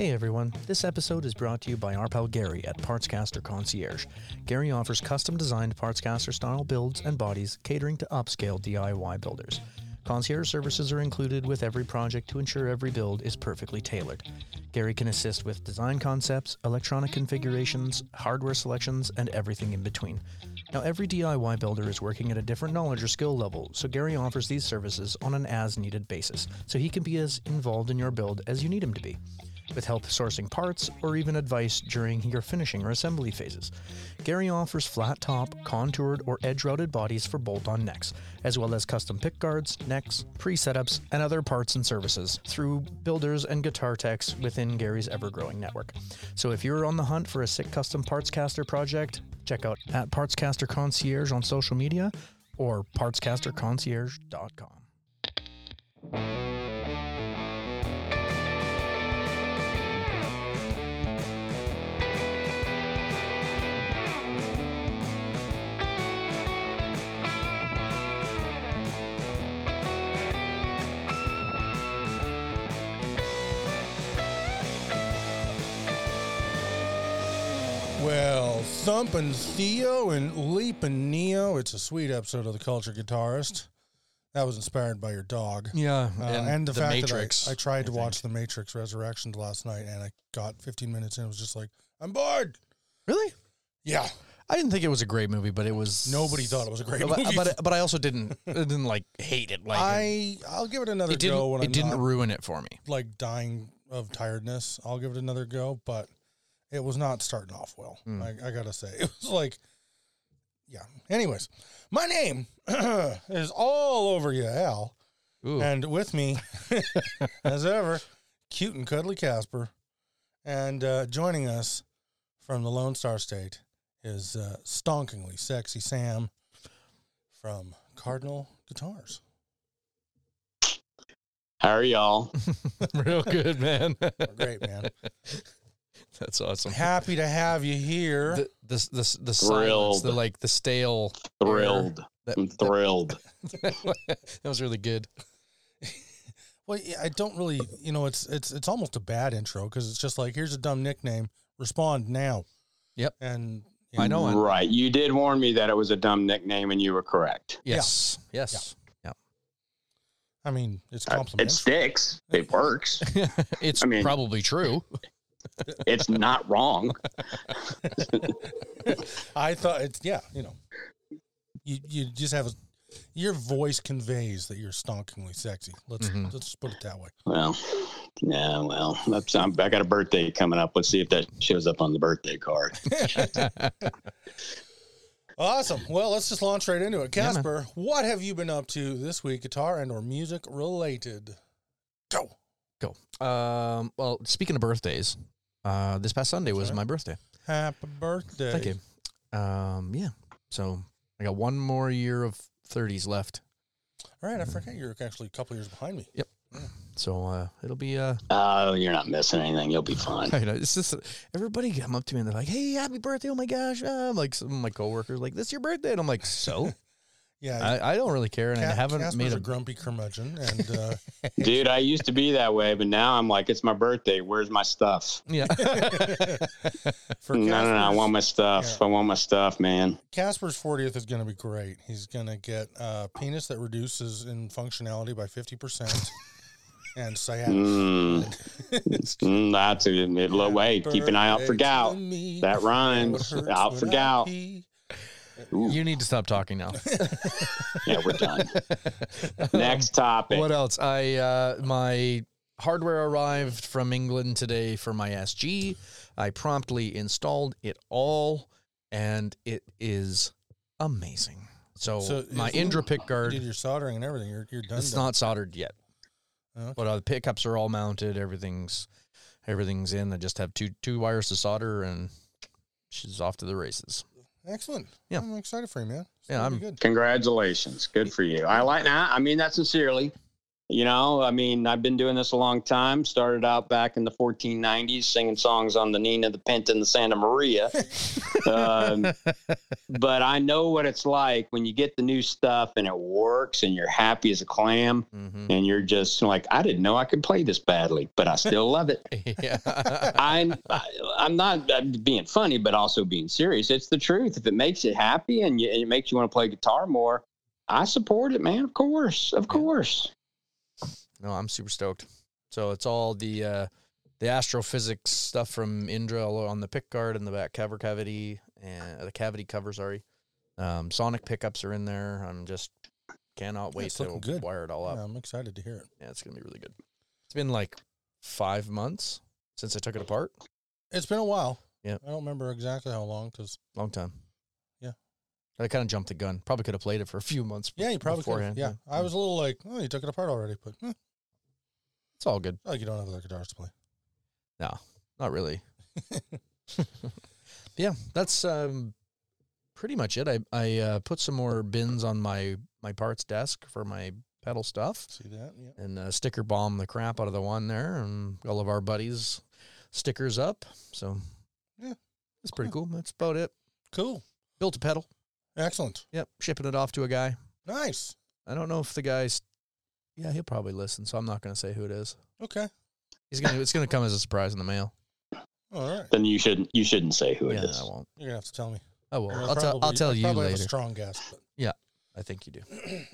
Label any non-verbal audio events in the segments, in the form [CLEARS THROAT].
Hey everyone, this episode is brought to you by our pal Gary at Partscaster Concierge. Gary offers custom designed Partscaster style builds and bodies catering to upscale DIY builders. Concierge services are included with every project to ensure every build is perfectly tailored. Gary can assist with design concepts, electronic configurations, hardware selections, and everything in between. Now, every DIY builder is working at a different knowledge or skill level, so Gary offers these services on an as needed basis, so he can be as involved in your build as you need him to be with help sourcing parts or even advice during your finishing or assembly phases. Gary offers flat top, contoured, or edge routed bodies for bolt on necks, as well as custom pick guards, necks, pre setups, and other parts and services through builders and guitar techs within Gary's ever growing network. So if you're on the hunt for a sick custom parts caster project, check out at Partscaster Concierge on social media or partscasterconcierge.com. Well, thumping Theo and leaping Neo. It's a sweet episode of the Culture Guitarist. That was inspired by your dog. Yeah, Uh, and, the, fact Matrix. that I, I tried to I think. watch The Matrix Resurrections last night and I got 15 minutes in. It was just like, I'm bored. Really? Yeah. I didn't think it was a great movie, but it was. Nobody thought it was a great but, movie. but [LAUGHS] but I also didn't I didn't like hate it. Like I, I'll give it another it go it I'm didn't ruin it for me. like dying of tiredness. I'll give it another go, but it was not starting off well. Mm. I, I gotta say, [LAUGHS] it was like, yeah. Anyways, my name [CLEARS THROAT] is all over you, Al, Ooh. and with me, [LAUGHS] as ever, cute and cuddly Kasper, and uh, joining us from the Lone Star State is uh, stonkingly sexy Sam from Cardinal Guitars. How are y'all? [LAUGHS] Real good, man. Great man. [LAUGHS] That's awesome. Happy to have you here. The the the, the silence, the like the stale. Thrilled. That, I'm thrilled. [LAUGHS] that was really good. [LAUGHS] Well, yeah, I don't really, you know, it's it's it's almost a bad intro because it's just like here's a dumb nickname, respond now. Yep. And I know. I- Right. You did warn me that it was a dumb nickname and you were correct. Yes. Yes. Yeah. I mean, it's Uh, It sticks. It works. it's I mean- probably true. It's not wrong. [LAUGHS] I thought it's yeah, you know, you you just have a, your voice conveys that you're stonkingly sexy. Let's Mhm. let's put it that way. Well, yeah, well, that's, I'm, I got a birthday coming up. Let's see if that shows up on the birthday card. [LAUGHS] [LAUGHS] Awesome. Well, let's just launch right into it. Yeah. Kasper, what have you been up to this week, guitar and or music related? Go. Go. Um. Well, speaking of birthdays, uh, this past Sunday was Sorry? my birthday. Happy birthday. Thank you. Um. Yeah. So I got one more year of thirties left. All right, I forget you're actually a couple years behind me. Yep. So uh, it'll be uh, Oh, you're not missing anything. You'll be fine. [LAUGHS] I know it's just everybody come up to me and they're like, "Hey, happy birthday! Oh my gosh!" Uh, I'm like some of my coworkers like, "This is your birthday," and I'm like, "So." [LAUGHS] Yeah, I, I don't really care, and I haven't Kasper's made a a. grumpy curmudgeon, and uh, [LAUGHS] Dude, I used to be that way, but now I'm like, it's my birthday. Where's my stuff? Yeah. [LAUGHS] for No, no, no. I want my stuff. Yeah. I want my stuff, man. Kasper's 40th is going to be great. He's going to get a penis that reduces in functionality by 50% [LAUGHS] and sciatica. Mm, mm, that's a little way. Keep an eye out for gout. That rhymes. Out for when I gout. pee. Ooh, you need to stop talking now. [LAUGHS] yeah, we're done. [LAUGHS] Next topic. What else? I uh, my hardware arrived from England today for my SG. I promptly installed it all, and it is amazing. So, So my is- Indra pick You guard, did your soldering and everything. You're, you're done. it's done. not soldered yet, Okay. but uh, the pickups are all mounted. Everything's everything's in. I just have two two wires to solder, and she's off to the races. Excellent. Yeah. I'm excited for you, man. It's Yeah, I'm- good. Congratulations. Good for you. I like that. I mean that sincerely. You know, I mean, I've been doing this a long time. Started out back in the 1490s singing songs on the Nina, the Pinta, and the Santa Maria. um, [LAUGHS] but I know what it's like when you get the new stuff and it works and you're happy as a clam Mhm. and you're just like, I didn't know I could play this badly, but I still love it. [LAUGHS] yeah. [LAUGHS] I'm I, I'm not being funny, but also being serious. It's the truth. If it makes you happy and, you, and it makes you want to play guitar more, I support it, man. Of course, of course. No, I'm super stoked. So it's all the uh, the astrophysics stuff from Indra on the pick guard and the back cover cavity and the cavity cover. Sorry, um, sonic pickups are in there. I'm just cannot wait it's to good. wire it all up. Yeah, I'm excited to hear it. Yeah, it's gonna be really good. It's been like five months since I took it apart. It's been a while. Yeah. I don't remember exactly how long because Long time. Yeah. I kind of jumped the gun. Probably could have played it for a few months. yeah, you probably could. beforehand. Yeah, I was a little like, oh, you took it apart already, but eh, It's all good. like you don't have other guitars to play. No, not really. [LAUGHS] yeah, that's um, pretty much it. I I uh, put some more bins on my my parts desk for my pedal stuff, See that? Yeah. and uh, sticker bomb the crap out of the one there, and all of our buddies stickers up. So Yeah, it's pretty cool. That's about it. Cool. Built a pedal. Excellent. Yep, shipping it off to a guy. Nice. I don't know if the guy's. Yeah, he'll probably listen, so I'm not going to say who it is. Okay. He's gonna. it's gonna come as a surprise in the mail. All right. Then you shouldn't you shouldn't say who yeah, it is. I won't. You're gonna have to tell me. I will. I I'll tell. I'll tell I you probably Have a strong guess. But. Yeah, I think you do. [CLEARS THROAT]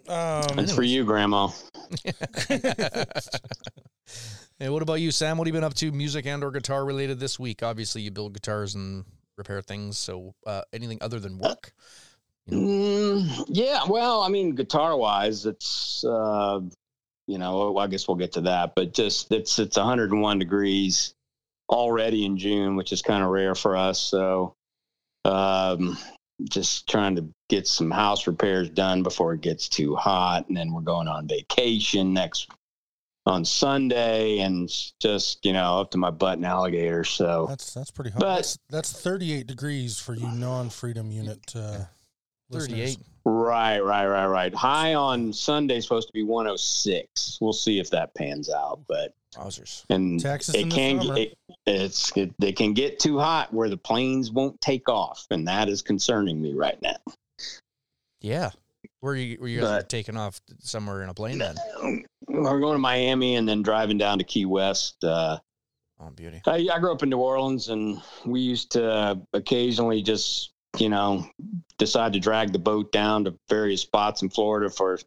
Um, It's for you, Grandma. [LAUGHS] hey, what about you, Sam? What have you been up to, music and or guitar related this week? Obviously, you build guitars and repair things. So, uh, anything other than work? Mm, yeah, well, I mean, guitar wise, it's uh, you know, I guess we'll get to that, but just it's it's 101 degrees already in June, which is kind of rare for us. So, um, just trying to get some house repairs done before it gets too hot, and then we're going on vacation next on Sunday, and just you know up to my butt in alligators. So that's that's pretty hot. But- that's, that's 38 degrees for you non-freedom unit. Uh, listeners. Thirty-eight. Right, right, right, right. High on Sunday supposed to be 106. We'll see if that pans out, but Wowzers. and Texas it in can summer. get it, it's it, they can get too hot where the planes won't take off, and that is concerning me right now. Yeah. Where you were you guys But- taking off somewhere in a plane then? We're going to Miami and then driving down to Key West. Uh, Oh, beauty. I, I grew up in New Orleans, and we used to occasionally just, you know, decide to drag the boat down to various spots in Florida for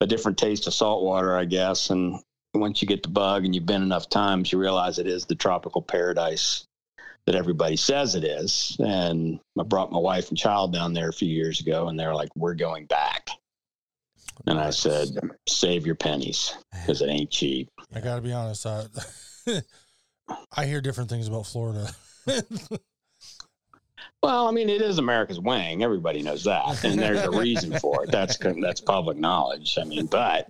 a different taste of salt water, I guess. And once you get the bug and you've been enough times, you realize it is the tropical paradise that everybody says it is. And I brought my wife and child down there a few years ago, and they're like, "We're going back." And I said, "Save your pennies because it ain't cheap." I got to be honest. Uh, [LAUGHS] I hear different things about Florida. [LAUGHS] Well, I mean, it is America's wing. Everybody knows that, and there's a reason for it. That's that's public knowledge. I mean, but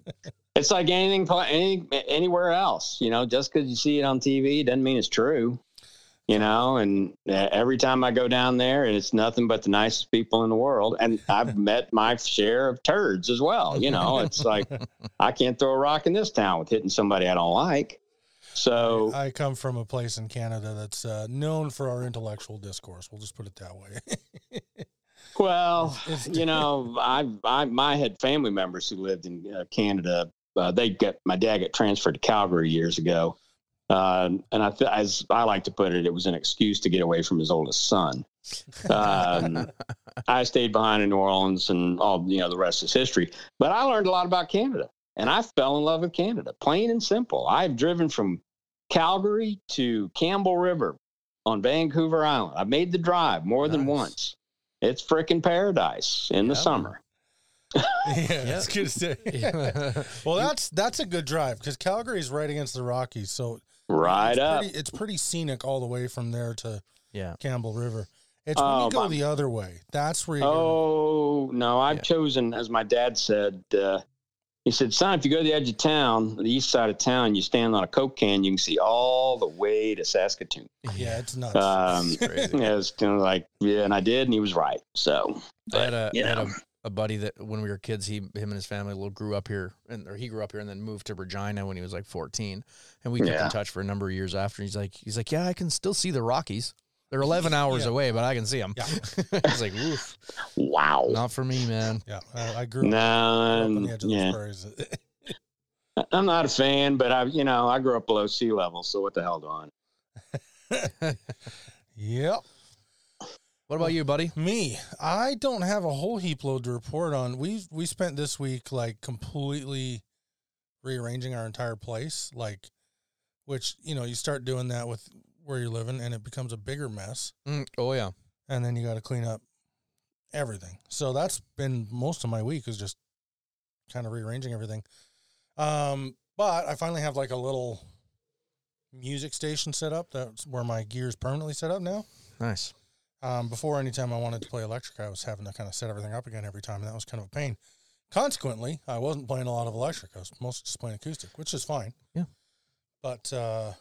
it's like anything, any, anywhere else. You know, just because you see it on TV doesn't mean it's true. You know, and uh, every time I go down there, and it's nothing but the nicest people in the world, and I've [LAUGHS] met my share of turds as well. You know, it's like I can't throw a rock in this town with hitting somebody I don't like. So I come from a place in Canada that's uh, known for our intellectual discourse. We'll just put it that way. [LAUGHS] Well, you know, [LAUGHS] I, I, I had family members who lived in uh, Canada. Uh, they got my dad got transferred to Calgary years ago, uh, and I, th- as I like to put it, it was an excuse to get away from his oldest son. Um, [LAUGHS] I stayed behind in New Orleans, and all you know, the rest is history. But I learned a lot about Canada, and I fell in love with Canada, plain and simple. I've driven from Calgary to Campbell River on Vancouver Island. I've made the drive more than once. It's freaking paradise in the Yeah. summer. [LAUGHS] yeah, that's good to say. [LAUGHS] [LAUGHS] well, that's that's a good drive because Calgary is right against the Rockies, so Right it's up. Pretty, it's pretty scenic all the way from there to yeah. Campbell River. It's when Oh, you go my- the other way. That's where you. Oh no, I've Yeah. chosen, as my dad said. Uh, he said, "Son, if you go to the edge of town, the east side of town, you stand on a coke can, you can see all the way to Saskatoon." yeah, it's nuts. Um, It's crazy. [LAUGHS] yeah, it's kind of like, yeah, and I did, and he was right. So, I had a, you I had a a buddy that when we were kids, he him and his family little grew up here, and or he grew up here and then moved to Regina when he was like fourteen, and we kept Yeah. in touch for a number of years after. And He's like, he's like, yeah, I can still see the Rockies. They're eleven [LAUGHS] hours Yeah. away, but I can see them. Yeah. [LAUGHS] He's like, Oof, Wow. not for me, man. Yeah, I, I grew up, No, grew up on um, the edge of the yeah. prairies. I'm not a fan, but I, you know, I grew up below sea level, so what the hell do I? [LAUGHS] yep. What about you, buddy? Me, I don't have a whole heap load to report on. We we spent this week like completely rearranging our entire place, like which you know you start doing that with where you're living, and it becomes a bigger mess, Mm, oh yeah, and then you got to clean up everything. So that's been most of my week is just kind of rearranging everything. Um, but I finally have like a little music station set up. That's where my gear is permanently set up now. nice. Um, before, anytime I wanted to play electric, I was having to kind of set everything up again every time, and that was kind of a pain. Consequently, I wasn't playing a lot of electric. I was mostly just playing acoustic, which is fine. Yeah. But, uh,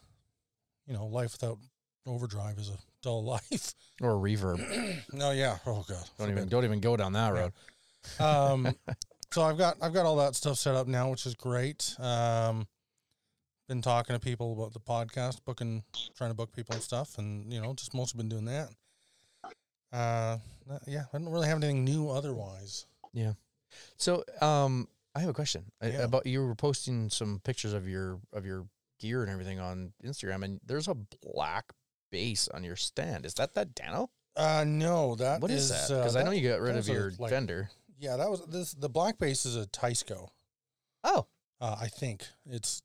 you know, life without overdrive is a dull [LAUGHS] life. Or reverb. [CLEARS THROAT] no, yeah. Oh, God. Don't even don't even go down that Yeah. road. Um, [LAUGHS] so I've got I've got all that stuff set up now, which is great. Um, been talking to people about the podcast, booking, trying to book people and stuff, and you know, just mostly been doing that. Uh, yeah, I don't really have anything new otherwise. Yeah. So, um, I have a question Yeah. about you were posting some pictures of your of your gear and everything on Instagram, and there's a black base on your stand. Is that that Dano? Uh, no, that What is, is that? uh, Because I know you got rid of your like- Fender. Yeah, that was this. The black base is a Teisco. Oh, Uh, I think it's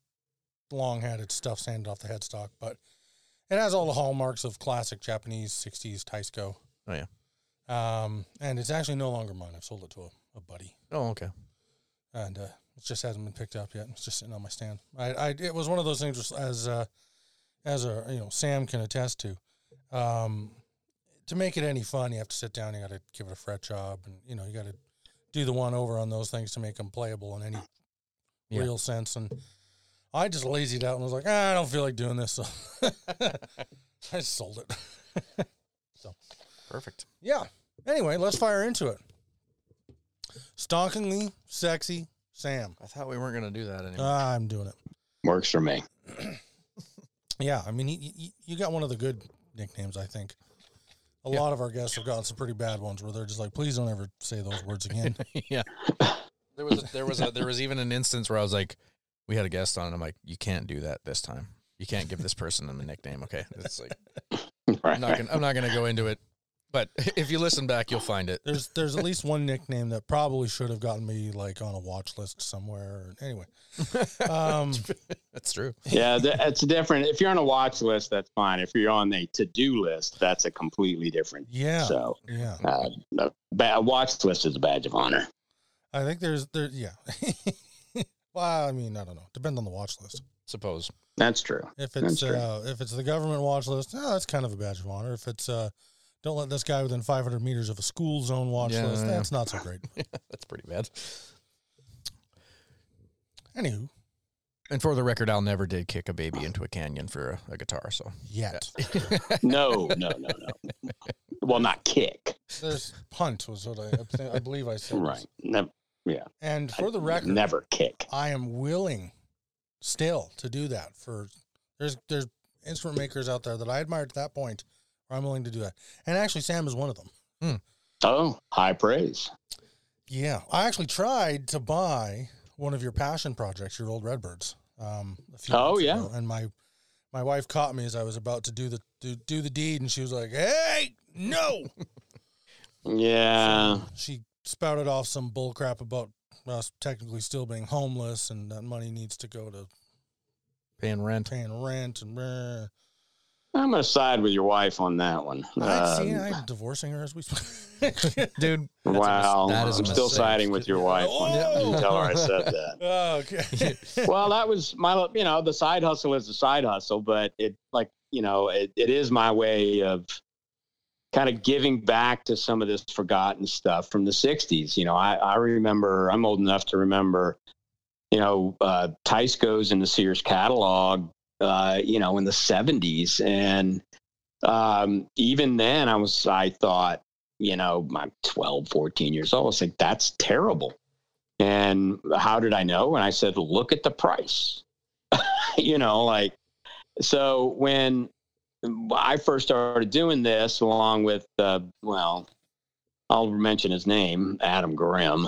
long had its stuff sanded off the headstock, but it has all the hallmarks of classic Japanese '60s Teisco. Oh, yeah. Um, and it's actually no longer mine. I've sold it to a, a buddy, oh, okay. and uh, it just hasn't been picked up yet. It's just sitting on my stand. I, I it was one of those things as uh, as a you know Sam can attest to. Um, to make it any fun, you have to sit down. You got to give it a fret job, and you know you got to do the one over on those things to make them playable in any Yeah. real sense. And I just lazied out and was like, ah, I don't feel like doing this, so [LAUGHS] I sold it. [LAUGHS] So perfect. yeah. Anyway, let's fire into it. Stonkingly sexy Sam. I thought we weren't gonna do that anymore. Ah, I'm doing it. Works for me. [CLEARS THROAT] Yeah, I mean, you, you, you got one of the good nicknames, I think. A Yeah. lot of our guests have gotten some pretty bad ones where they're just like, please don't ever say those words again. [LAUGHS] yeah. There was a, there was a, there was even an instance where I was like, we had a guest on, and I'm like, you can't do that this time. You can't give this person a nickname. Okay, it's like Right. I'm not [LAUGHS] gonna I'm not gonna go into it. But [LAUGHS] if you listen back, you'll find it. There's there's at least one nickname that probably should have gotten me like on a watch list somewhere. Anyway, [LAUGHS] um, That's true. yeah, th- it's different. If you're on a watch list, that's fine. If you're on a to-do list, that's a completely different. yeah, So, yeah. uh, a, ba- a watch list is a badge of honor. I think there's there yeah. [LAUGHS] well, I mean, I don't know. Depends on the watch list. Suppose. That's true. If it's true. uh, if it's the government watch list, oh, that's kind of a badge of honor. If it's uh, don't let this guy within 500 meters of a school zone watch Yeah, list, yeah. that's not so great. [LAUGHS] That's pretty bad. Anywho, And for the record, Al never did kick a baby into a canyon for a, a guitar. So yet No, no, [LAUGHS] no, no. Well, not kick. there's punt was what I I, believe I said. Right. Never, And for the record, never kick. I am willing still to do that for there's there's instrument makers out there that I admired at that point where I'm willing to do that. And actually Sam is one of them. Oh, high praise. Yeah. I actually tried to buy one of your passion projects, your old Redbirds. Um a few Oh, yeah. ago, and my my wife caught me as I was about to do the do, do the deed and she was like, Hey, no. [LAUGHS] Yeah. she spouted off some bull crap about us technically still being homeless and that money needs to go to paying rent. paying rent and brr. I'm going to side with your wife on that one. I see. Um, I'm divorcing her as we speak. [LAUGHS] Dude. that's mis- wow. that is a I'm still mistake. siding with your wife. on that. Oh! You tell her I said that. Oh, [LAUGHS] okay. [LAUGHS] well, that was my, you know, the side hustle is a side hustle, but it like, you know, it, it is my way of kind of giving back to some of this forgotten stuff from the 60s. You know, I, I remember, I'm old enough to remember, you know, uh, Teisco's in the Sears catalog, uh, you know, in the 70s. And um, even then, I was, I thought, you know, I'm 12, 14 years old. I was like, that's terrible. And how did I know? And I said, look at the price. [LAUGHS] you know, like, so when I first started doing this, along with, uh, well, I'll mention his name, Adam Grimm.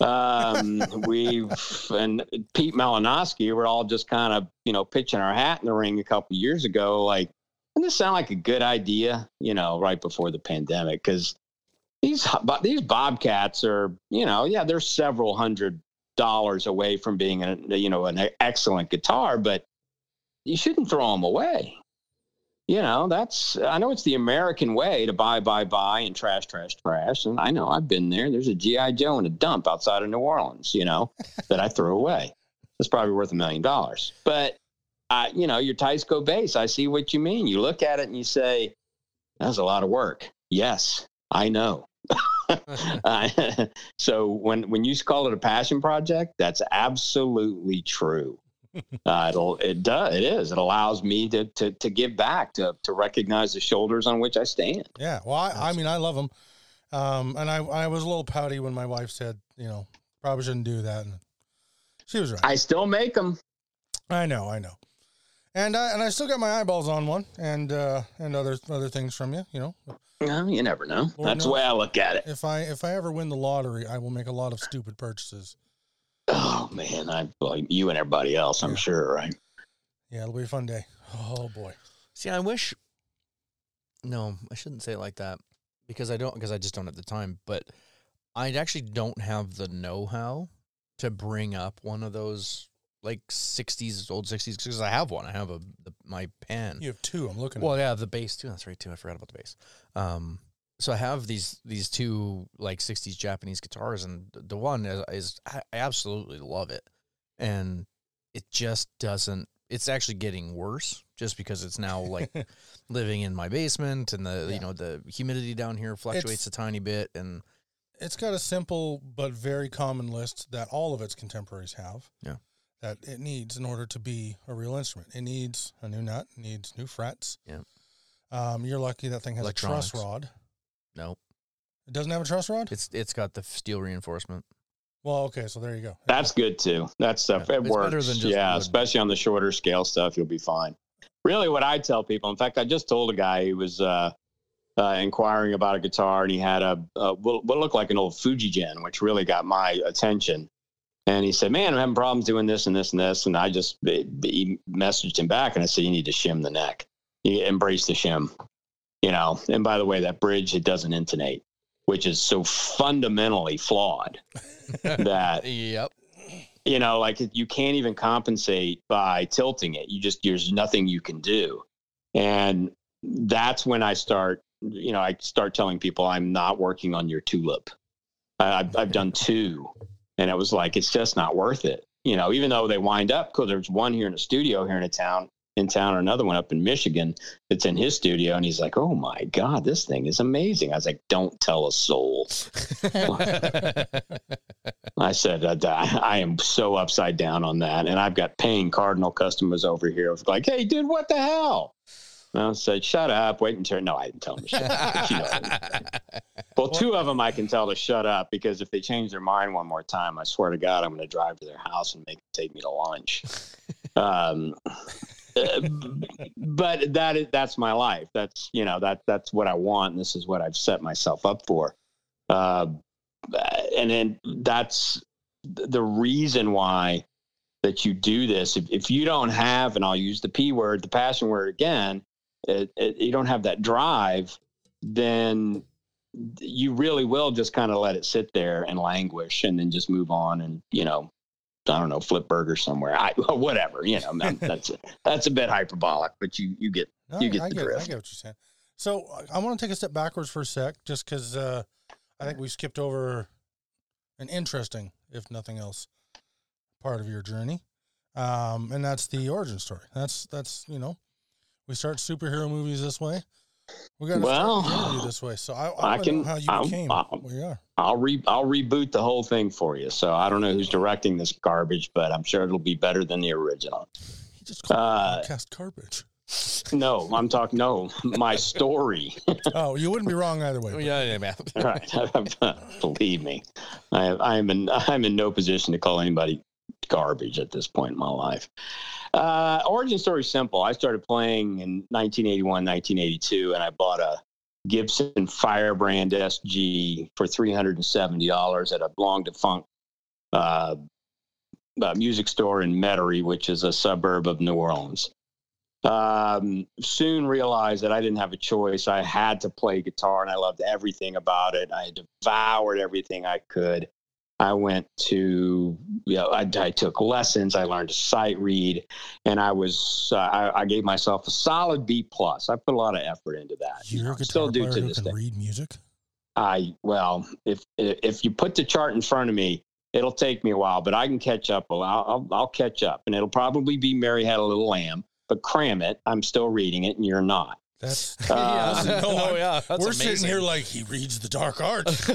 Um, we've and Pete Malinowski, we're all just kind of you know pitching our hat in the ring a couple years ago. Like, doesn't this sound like a good idea? You know, right before the pandemic, because these these bobcats are you know yeah they're several hundred dollars away from being a you know an excellent guitar, but you shouldn't throw them away you know, that's, I know it's the American way to buy, buy, buy and trash, trash, trash. And I know I've been there. There's a G.I. Joe in a dump outside of New Orleans, you know, [LAUGHS] that I threw away. It's probably worth a million dollars. But, uh, you know, your Teisco base, I see what you mean. You look at it and you say, that's a lot of work. Yes, I know. [LAUGHS] [LAUGHS] uh, so when when you call it a passion project, that's absolutely true [LAUGHS] uh, it'll it does it is it allows me to to to give back to to recognize the shoulders on which I stand. Yeah, well, I, I mean, I love them, um, and I I was a little pouty when my wife said, you know, probably shouldn't do that, and she was right. I still make them. I know, I know, and I and I still got my eyeballs on one, and uh, and other other things from you, you know. Well, you never know. Lord That's knows, the way I look at it. If I if I ever win the lottery, I will make a lot of stupid purchases. Oh man, I well, you and everybody else, I'm yeah. sure, right? Yeah, it'll be a fun day. Oh boy. See, I wish. No, I shouldn't say it like that because I don't because I just don't have the time. But I actually don't have the know-how to bring up one of those like '60s, old '60s because I have one. I have a the, my pen. You have two. I'm looking. Well, at. yeah, the bass too. That's right too. I forgot about the bass. Um, so I have these these two like '60s Japanese guitars, and the one is, is I absolutely love it, and it just doesn't. It's actually getting worse just because it's now like [LAUGHS] living in my basement, and the yeah. you know the humidity down here fluctuates it's, a tiny bit, and it's got a simple but very common list that all of its contemporaries have. Yeah. That it needs in order to be a real instrument. It needs a new nut, needs new frets. Yeah. Um, you're lucky that thing has a truss rod. Nope. It doesn't have a truss rod. It's it's got the steel reinforcement. Well, okay, so there you go. That's good too. That stuff yeah, it works. yeah, wood. especially on the shorter scale stuff, you'll be fine. Really, what I tell people. In fact, I just told a guy who was uh, uh, inquiring about a guitar, and he had a, a what looked like an old Fuji Gen, which really got my attention. And he said, "Man, I'm having problems doing this and this and this." And I just he messaged him back, and I said, "You need to shim the neck. You embrace the shim." You know and by the way that bridge it doesn't intonate which is so fundamentally flawed [LAUGHS] that yep. you know like you can't even compensate by tilting it. You just there's nothing you can do. And that's when i start you know i start telling people i'm not working on your tulip. I've, I've done [LAUGHS] two and it was like it's just not worth it. You know even though they wind up because there's one here in a studio here in a town in town or another one up in Michigan that's in his studio. And he's like, Oh my God, this thing is amazing. I was like, Don't tell a soul. [LAUGHS] I said, I, I am so upside down on that. And I've got paying Cardinal customers over here. Like, Hey, dude, what the hell? And I said, shut up, wait until, no, I didn't tell them to shut up. You know [LAUGHS] well, two of them I can tell to shut up because if they change their mind one more time, I swear to God, I'm going to drive to their house and make them take me to lunch. [LAUGHS] Um, but that is that's my life. That's you know that that's what I want. This is what I've set myself up for. Uh, and then that's the reason why that you do this. If, if you don't have, and I'll use the P word, the passion word again, it, it, you don't have that drive, then you really will just kind of let it sit there and languish and then just move on and, you know, I don't know, flip burger somewhere. I [LAUGHS] whatever, you know, that's a, [LAUGHS] that's a bit hyperbolic, but you you get no, you get I the get, drift. I get what you're saying. So I want to take a step backwards for a sec, just because uh, I think we skipped over an interesting, if nothing else, part of your journey, um, and that's the origin story. That's that's you know, we start superhero movies this way. We got well, start this way. So I, I, I can how you I'll, became I'll, where you are. I'll re I'll reboot the whole thing for you. So I don't know who's directing this garbage, but I'm sure it'll be better than the original. He just called uh, podcast garbage. [LAUGHS] no, I'm talking no, my story. [LAUGHS] oh, you wouldn't be wrong either way. yeah, yeah, man. [LAUGHS] right. Believe me, I, I'm in I'm in no position to call anybody garbage at this point in my life. Uh, origin story simple. I started playing in 1981, 1982, and I bought a Gibson Firebrand SG for $370 at a long defunct uh, uh, music store in Metairie, which is a suburb of New Orleans. Um, soon realized that I didn't have a choice. I had to play guitar, and I loved everything about it. I devoured everything I could. I went to, you know, I, I, took lessons. I learned to sight read, and I was, uh, I, I, gave myself a solid B plus. I put a lot of effort into that. You're a guitar still do to this day. Read music. I well, if if you put the chart in front of me, it'll take me a while, but I can catch up. I'll, I'll, I'll catch up, and it'll probably be Mary Had a Little Lamb, but cram it. I'm still reading it, and you're not. That's uh, [LAUGHS] yeah. [LAUGHS] No, [LAUGHS] oh, yeah. That's we're amazing. sitting here like he reads the dark arts.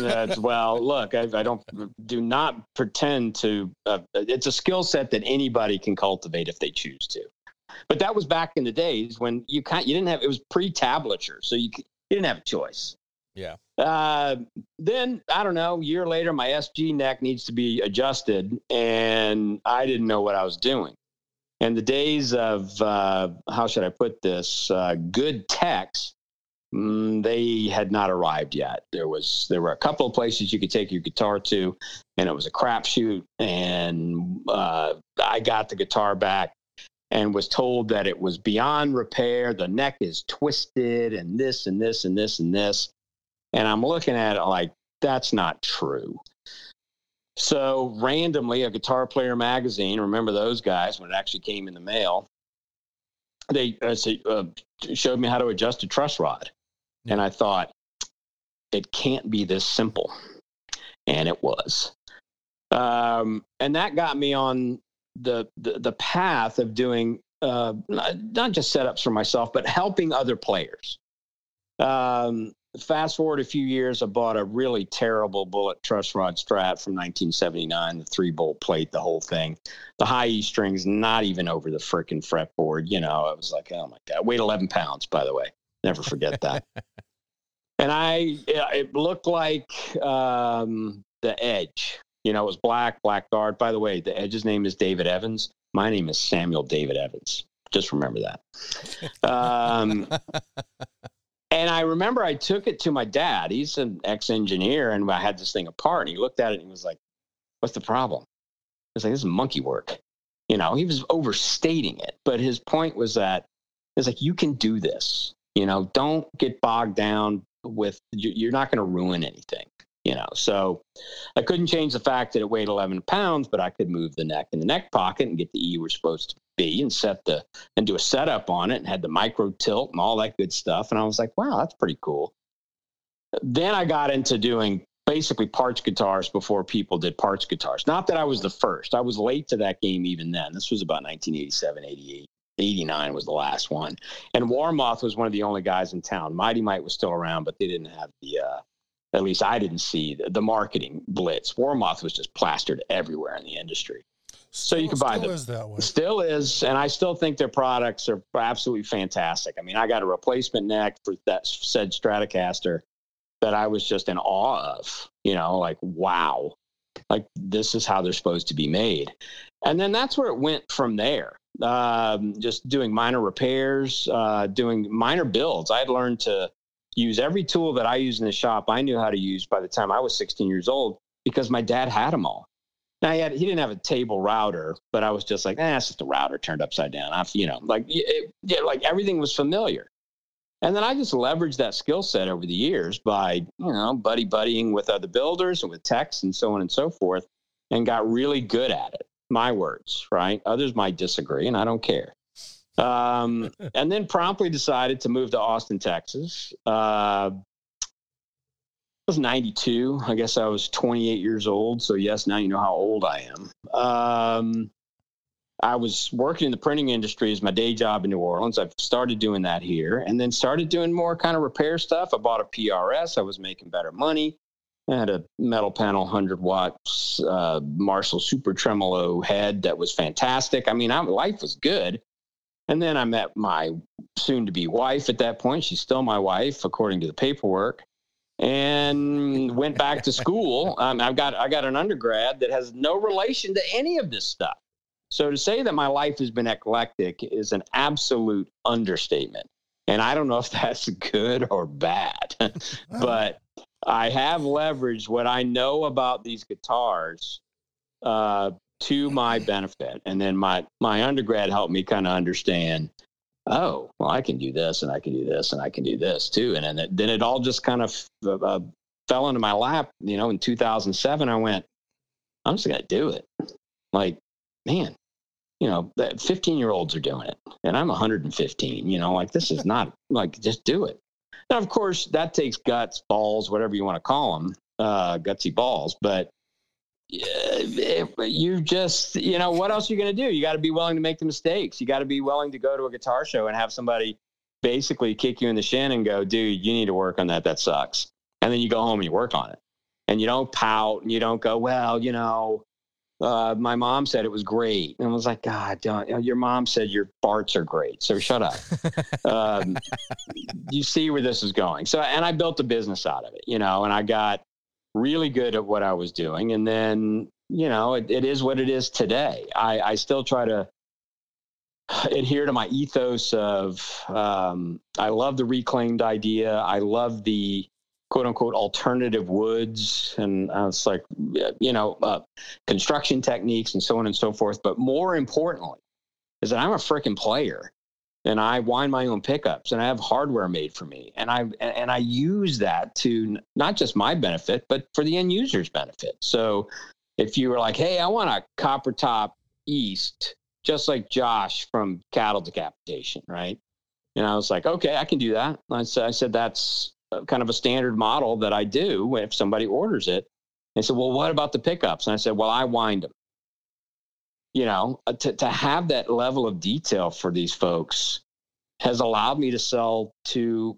that's, well, look, I, I, don't do not pretend to. Uh, it's a skill set that anybody can cultivate if they choose to. But that was back in the days when you can't. You didn't have. It was pre-tablature, so you, you didn't have a choice. Yeah. Uh, then I don't know. A year later, my SG neck needs to be adjusted, and I didn't know what I was doing. And the days of uh, how should I put this? Uh, good techs, mm, they had not arrived yet. There was there were a couple of places you could take your guitar to, and it was a crapshoot. And uh, I got the guitar back and was told that it was beyond repair. The neck is twisted, and this and this and this and this. And I'm looking at it like that's not true. So randomly, a Guitar Player magazine, remember those guys when it actually came in the mail, they uh, uh, showed me how to adjust a truss rod. And I thought, it can't be this simple. And it was. Um, and that got me on the, the, the path of doing uh, not just setups for myself, but helping other players. Um, fast forward a few years, I bought a really terrible bullet truss rod strat from 1979, the three bolt plate, the whole thing. The high E strings not even over the freaking fretboard. You know, I was like, oh my God. Weighed 11 pounds, by the way. Never forget that. [LAUGHS] and I, it looked like um, the Edge. You know, it was black, black guard. By the way, the Edge's name is David Evans. My name is Samuel David Evans. Just remember that. [LAUGHS] Um, and I remember I took it to my dad. He's an ex engineer, and I had this thing apart. And he looked at it and he was like, What's the problem? I was like, This is monkey work. You know, he was overstating it. But his point was that it's like, You can do this. You know, don't get bogged down with, you're not going to ruin anything you know? So i couldn't change the fact that it weighed 11 pounds but i could move the neck in the neck pocket and get the e we're supposed to be and set the and do a setup on it and had the micro tilt and all that good stuff and i was like wow that's pretty cool. Then i got into doing basically parts guitars before people did parts guitars. Not that i was the first. I was late to that game even then. This was about 1987 88 89 was the last one. And warmoth was one of the only guys in town. Mighty mite was still around but they didn't have the uh, at least I didn't see the, the marketing blitz. Warmoth was just plastered everywhere in the industry. So you can buy them. Is that way. Still is, and I still think their products are absolutely fantastic. I mean, I got a replacement neck for that said Stratocaster that I was just in awe of. You know, like wow, like this is how they're supposed to be made. And then that's where it went from there. Um, just doing minor repairs, uh, doing minor builds. I had learned to use every tool that I use in the shop. I knew how to use by the time I was 16 years old because my dad had them all. Now he had he didn't have a table router, but I was just like, eh, it's just a router turned upside down. I, you know, like it, it, like everything was familiar. And then I just leveraged that skill set over the years by, you know, buddy buddying with other builders and with techs and so on and so forth, and got really good at it. My words, right? Others might disagree, and I don't care. Um, and then promptly decided to move to Austin, Texas. Uh, I was 92. I guess I was 28 years old. So, yes, now you know how old I am. Um, I was working in the printing industry as my day job in New Orleans. I've started doing that here and then started doing more kind of repair stuff. I bought a PRS. I was making better money. I had a metal panel, 100 watts uh, Marshall Super Tremolo head that was fantastic. I mean, I, life was good And then I met my soon to be wife at that point. She's still my wife, according to the paperwork, and went back to school. [LAUGHS] Um, I've got I got an undergrad that has no relation to any of this stuff. So to say that my life has been eclectic is an absolute understatement. And I don't know if [LAUGHS] that's good or bad, [LAUGHS] but I have leveraged what I know about these guitars uh, to my benefit. And then my my undergrad helped me kind of understand. Oh, well, I can do this, and I can do this, and I can do this too. And then it, then it all just kind of uh, uh fell into my lap. You know, in 2007, I went, I'm just gonna do it. Like, man, you know, 15 year olds are doing it, and I'm 115. You know, like this is not like just do it. Now, of course, that takes guts, balls, whatever you want to call them, uh, gutsy balls. But you just, you know, what else are you going to do? You got to be willing to make the mistakes. You got to be willing to go to a guitar show and have somebody basically kick you in the shin and go, dude, you need to work on that. That sucks. And then you go home and you work on it. And you don't pout and you don't go, well, you know, uh, my mom said it was great. And I was like, God, don't, your mom said your farts are great. So shut up. [LAUGHS] um, you see where this is going. So, and I built a business out of it, you know, and I got really good at what I was doing. And then, you know, it, it is what it is today. I, I still try to adhere to my ethos of um, I love the reclaimed idea. I love the quote unquote alternative woods and uh, it's like you know uh, construction techniques and so on and so forth but more importantly is that i'm a freaking player and i wind my own pickups and i have hardware made for me and i and i use that to not just my benefit but for the end user's benefit so if you were like hey i want a copper top east just like josh from cattle decapitation right and i was like okay i can do that i said, I said that's uh, kind of a standard model that I do if somebody orders it. They said, well, what about the pickups? And I said, well, I wind them. You know, uh, to, to have that level of detail for these folks has allowed me to sell to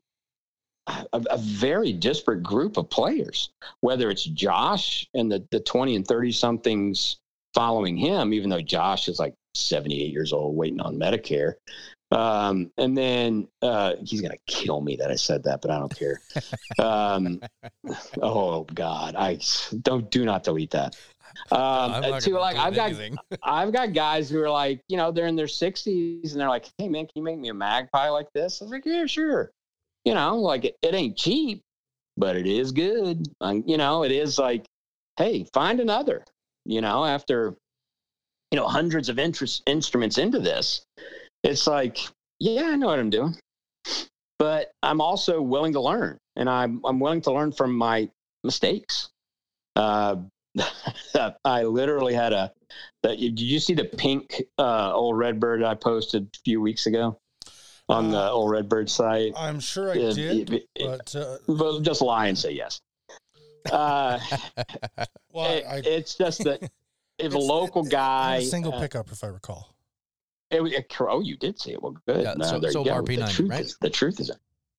a, a, very disparate group of players, whether it's Josh and the, the 20 and 30 somethings following him, even though Josh is like 78 years old waiting on Medicare, um, and then uh, he's gonna kill me that I said that, but I don't care. [LAUGHS] um, oh God, I don't do not delete that. Um, [LAUGHS] to like I've got [LAUGHS] I've got guys who are like you know they're in their sixties and they're like, hey man, can you make me a magpie like this? I was like, yeah, sure. You know, like it, it ain't cheap, but it is good. Um, you know, it is like, hey, find another. You know, after you know hundreds of interest instruments into this it's like, yeah, I know what I'm doing, but I'm also willing to learn, and I'm I'm willing to learn from my mistakes. Uh, [LAUGHS] I literally had a. That did you see the pink uh, old Redbird I posted a few weeks ago on the uh, old Redbird site? I'm sure I it, did, it, it, but, uh, just lie and say yes. Uh, [LAUGHS] well, I, it's just that [LAUGHS] if a local guy, a single uh, pickup, if I recall. It, it, oh, you did see it. Well, good. Yeah, no, so, there so you go. RP90, right? Is, the truth is,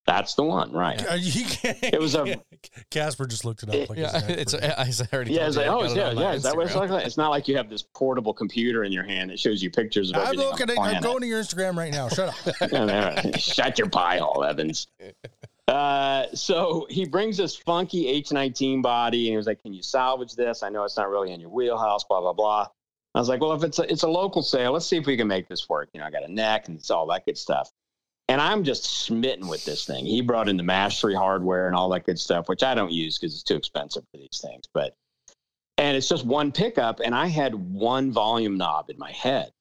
that's the one, right? Uh, it was a Kasper just looked it up. It, like yeah, it's. A, I already. Yeah, it's like, oh, yeah, yeah. Is that what it's like? It's not like you have this portable computer in your hand that shows you pictures of I'm. Looking at, I'm going to your Instagram right now. Shut up. [LAUGHS] Shut your pie hole, Evans. [LAUGHS] Uh, so he brings this funky H19 body, and he was like, "Can you salvage this? I know it's not really in your wheelhouse." Blah blah blah. I was like, well, if it's a, it's a local sale, let's see if we can make this work. You know, I got a neck and it's all that good stuff. And I'm just smitten with this thing. He brought in the mastery hardware and all that good stuff, which I don't use because it's too expensive for these things. But and it's just one pickup, and I had one volume knob in my head,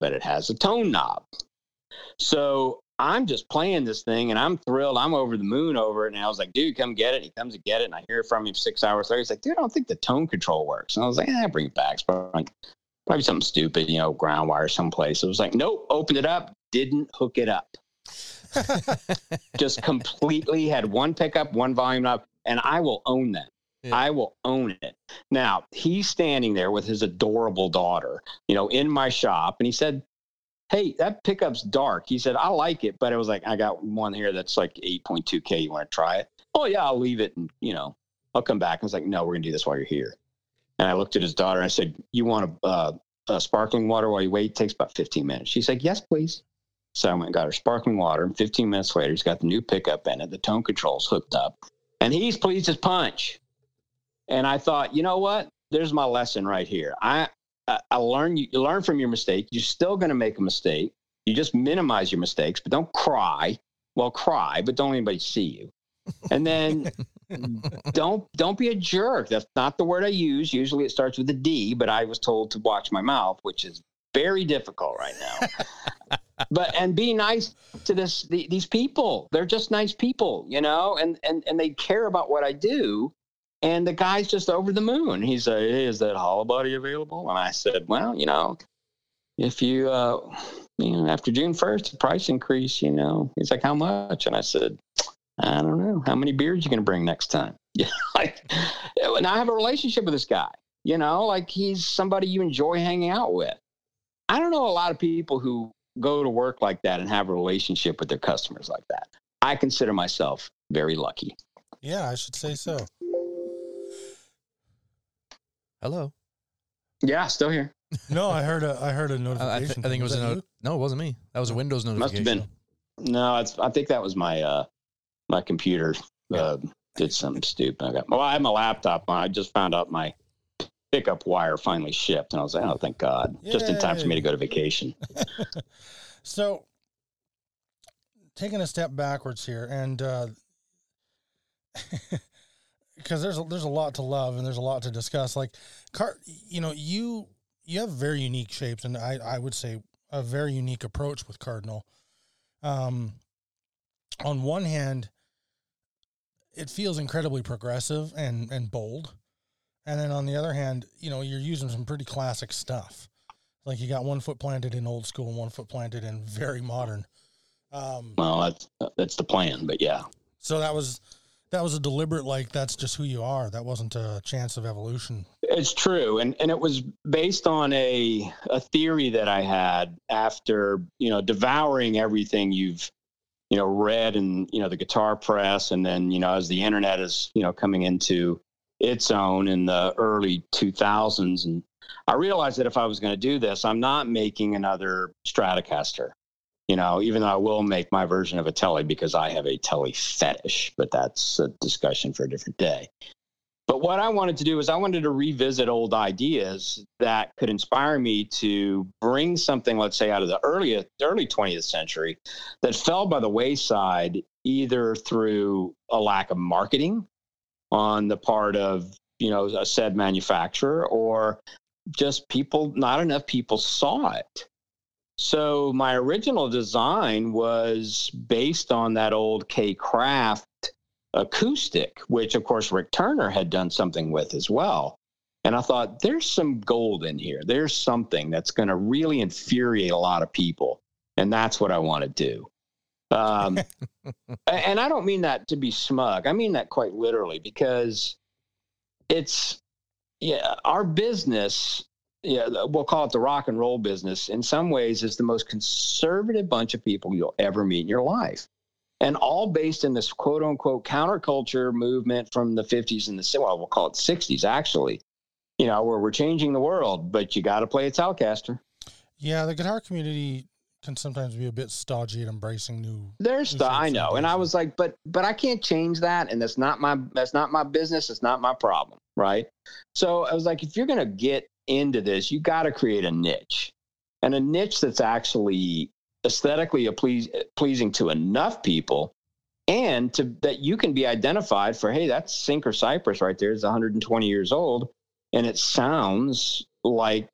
but it has a tone knob. So I'm just playing this thing and I'm thrilled. I'm over the moon over it. And I was like, dude, come get it. And he comes to get it. And I hear from him six hours later. He's like, dude, I don't think the tone control works. And I was like, eh, bring it back. It's like probably something stupid, you know, ground wire someplace. It was like, nope, opened it up, didn't hook it up. [LAUGHS] Just completely had one pickup, one volume up, and I will own that. Yeah. I will own it. Now, he's standing there with his adorable daughter, you know, in my shop, and he said, Hey, that pickup's dark. He said, I like it, but it was like, I got one here that's like 8.2K. You want to try it? Oh, yeah, I'll leave it and, you know, I'll come back. I was like, No, we're going to do this while you're here. And I looked at his daughter and I said, You want a, uh, a sparkling water while you wait? It takes about 15 minutes. She said, Yes, please. So I went and got her sparkling water. And 15 minutes later, he's got the new pickup in it. The tone control's hooked up. And he's pleased as punch. And I thought, you know what? There's my lesson right here. I I, I learn you, you learn from your mistake. You're still going to make a mistake. You just minimize your mistakes, but don't cry. Well, cry, but don't let anybody see you. And then [LAUGHS] don't don't be a jerk. That's not the word I use. Usually it starts with a D, but I was told to watch my mouth, which is very difficult right now. [LAUGHS] but and be nice to this the, these people. They're just nice people, you know, and and and they care about what I do. And the guy's just over the moon. He said, "Hey, is that hollow body available?" And I said, "Well, you know, if you uh, you know after June first, the price increase. You know." He's like, "How much?" And I said, "I don't know. How many beers you gonna bring next time?" [LAUGHS] Yeah, like, and I have a relationship with this guy. You know, like he's somebody you enjoy hanging out with. I don't know a lot of people who go to work like that and have a relationship with their customers like that. I consider myself very lucky. Yeah, I should say so. Hello. Yeah, still here. No, I heard a I heard a notification. th- I think it was a that no- no, it wasn't me. That was a Windows notification. Must have been. No, it's, I think that was my uh, my computer uh, did something stupid. I got well, I have my laptop on. I just found out my pickup wire finally shipped, and I was like, oh, thank God! Just in time for me to go to vacation. [LAUGHS] So, taking a step backwards here, and [LAUGHS] because there's a, there's a lot to love and there's a lot to discuss. Like, car, you know, you you have very unique shapes, and I I would say a very unique approach with Cardinal. Um, on one hand, it feels incredibly progressive and and bold, and then on the other hand, you know, you're using some pretty classic stuff. Like you got one foot planted in old school and one foot planted in very modern. Um, Well, that's that's the plan, but yeah, so that was that was a deliberate like that's just who you are. That wasn't a chance of evolution. It's true, and and it was based on a a theory that I had after you know devouring everything you've you know read and you know the guitar press, and then you know as the internet is you know coming into its own in the early 2000s, and I realized that if I was going to do this, I'm not making another Stratocaster. You know, even though I will make my version of a Telly because I have a Telly fetish, but that's a discussion for a different day. But what I wanted to do is I wanted to revisit old ideas that could inspire me to bring something, let's say, out of the early early 20th century that fell by the wayside either through a lack of marketing on the part of you know a said manufacturer or just people not enough people saw it. So my original design was based on that old Kay Kraft acoustic, which of course Rick Turner had done something with as well. And I thought, there's some gold in here. There's something that's going to really infuriate a lot of people. And that's what I want to do. Um, [LAUGHS] and I don't mean that to be smug. I mean that quite literally because it's, yeah, our business, yeah, we'll call it the rock and roll business, in some ways is the most conservative bunch of people you'll ever meet in your life and all based in this quote unquote counterculture movement from the 50s and the well we'll call it 60s actually you know where we're changing the world but you got to play a Telecaster Yeah, the guitar community can sometimes be a bit stodgy at embracing new. there's the I know and I was like but but I can't change that and that's not my that's not my business it's not my problem right so I was like if you're going to get into this you got to create a niche and a niche that's actually aesthetically a please, pleasing to enough people and to that you can be identified for hey that's Sinker Cypress right there it's 120 years old and it sounds like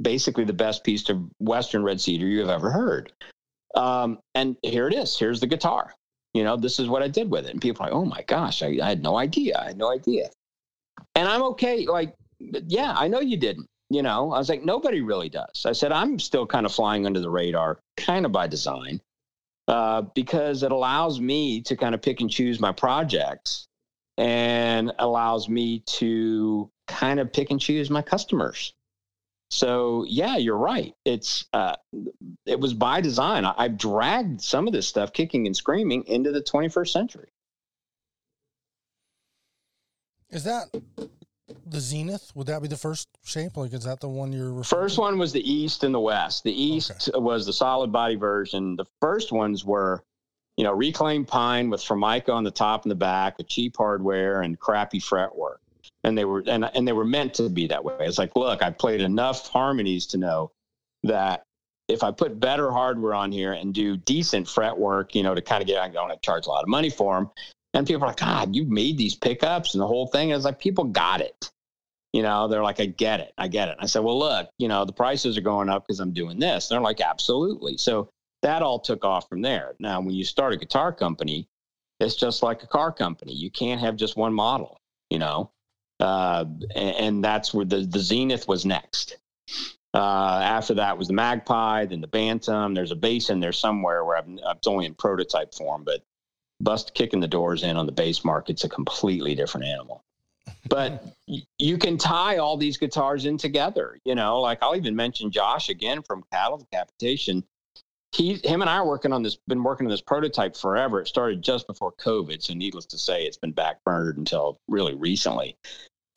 basically the best piece of western red cedar you've ever heard. Um, and here it is. Here's the guitar. You know this is what I did with it. And people are like oh my gosh I, I had no idea. I had no idea. And I'm okay like yeah I know you didn't you know, I was like, nobody really does. I said, I'm still kind of flying under the radar, kind of by design, uh, because it allows me to kind of pick and choose my projects and allows me to kind of pick and choose my customers. So yeah, you're right. It's uh, it was by design. I, I've dragged some of this stuff, kicking and screaming, into the 21st century. Is that The Zenith would that be the first shape? Like, is that the one you're referring First one was the East and the West. The East was the solid body version. The first ones were, you know, reclaimed pine with Formica on the top and the back, with cheap hardware and crappy fretwork. And they were and and they were meant to be that way. It's like, look, I played enough harmonies to know that if I put better hardware on here and do decent fretwork, you know, to kind of get, I don't have to charge a lot of money for them. And people are like, God, you made these pickups and the whole thing. I was like, people got it. You know, they're like, I get it. I get it. I said, well, look, you know, the prices are going up because I'm doing this. they're like, absolutely. So that all took off from there. Now, when you start a guitar company, it's just like a car company. You can't have just one model, you know, uh, and, and that's where the, the Zenith was next. Uh, after that was the Magpie, then the Bantam. There's a bass in there somewhere where I'm, it's only in prototype form, but bust kicking the doors in on the bass market's a completely different animal. But [LAUGHS] you can tie all these guitars in together. You know, like I'll even mention Josh again from Cattle Decapitation. He, him, and I are working on this. Been working on this prototype forever. It started just before COVID, so needless to say, it's been backburned until really recently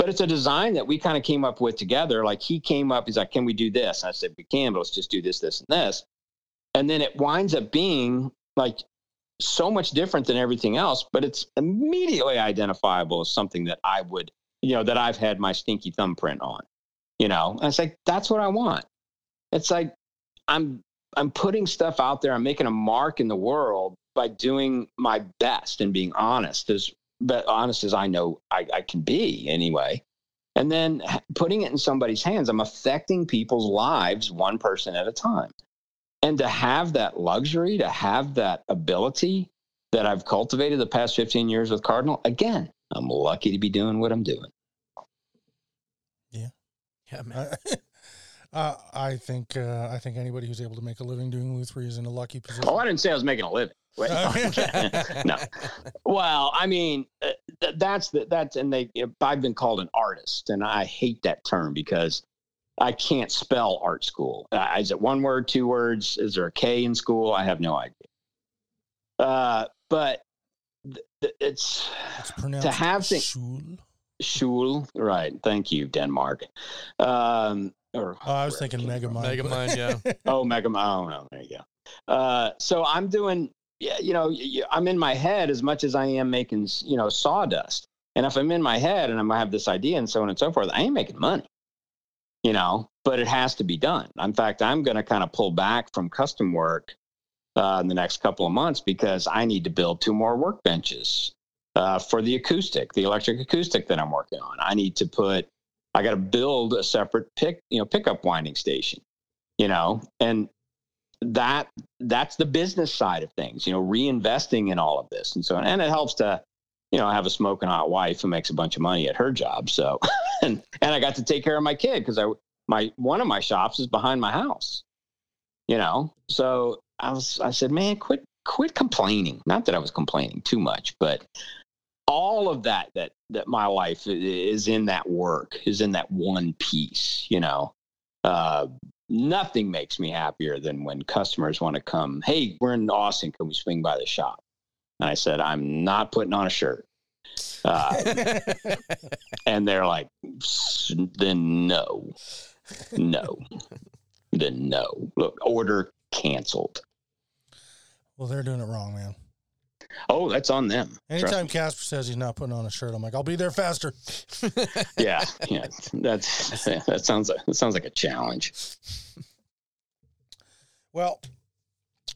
but it's a design that we kind of came up with together. Like he came up, he's like, "Can we do this?" And I said, "We can, but let's just do this, this, and this." And then it winds up being like so much different than everything else, but it's immediately identifiable as something that I would, you know, that I've had my stinky thumbprint on. You know, and it's like that's what I want. It's like I'm I'm putting stuff out there. I'm making a mark in the world by doing my best and being honest as but honest as I know I, I can be anyway. And then putting it in somebody's hands, I'm affecting people's lives one person at a time. And to have that luxury, to have that ability that I've cultivated the past 15 years with Cardinal, again, I'm lucky to be doing what I'm doing. Yeah. Yeah, man. [LAUGHS] uh, I think uh, I think anybody who's able to make a living doing Lutherie is in a lucky position. Oh, I didn't say I was making a living. Wait, [LAUGHS] [LAUGHS] no. Well, I mean, uh, th- that's the, that's and they. I've been called an artist, and I hate that term because I can't spell art school. Uh, is it one word, two words? Is there a K in school? I have no idea. Uh, but th- th- it's It's pronounced have things- Schul. Schul, right? Thank you, Denmark. Um, or Oh, I was wherever thinking came. Megamind. Megamind, yeah. [LAUGHS] Oh, Mega. Oh, no, there you go. Uh, so I'm doing, yeah, you know, I'm in my head as much as I am making, you know, sawdust. And if I'm in my head and I'm gonna have this idea and so on and so forth, I ain't making money, you know. But it has to be done. In fact, I'm going to kind of pull back from custom work uh, in the next couple of months because I need to build two more workbenches uh, for the acoustic, the electric acoustic that I'm working on. I need to put, I got to build a separate pick, you know, pickup winding station, you know, and that that's the business side of things, you know, reinvesting in all of this and so. And it helps to, you know, have a smoking hot wife who makes a bunch of money at her job. So, [LAUGHS] and and I got to take care of my kid because I my one of my shops is behind my house, you know. So I was I said, man, quit quit complaining. Not that I was complaining too much, but all of that that that my life is in that work is in that one piece you know? Uh, nothing makes me happier than when customers want to come hey we're in austin can we swing by the shop? And i said i'm not putting on a shirt. Uh, [LAUGHS] and they're like "S- then no no then no. Look order canceled. Well, they're doing it wrong, man. Oh that's on them Anytime Kasper says he's not putting on a shirt, I'm like, I'll be there faster. [LAUGHS] yeah, [LAUGHS] yeah. That's [LAUGHS] that sounds like that sounds like a challenge. Well,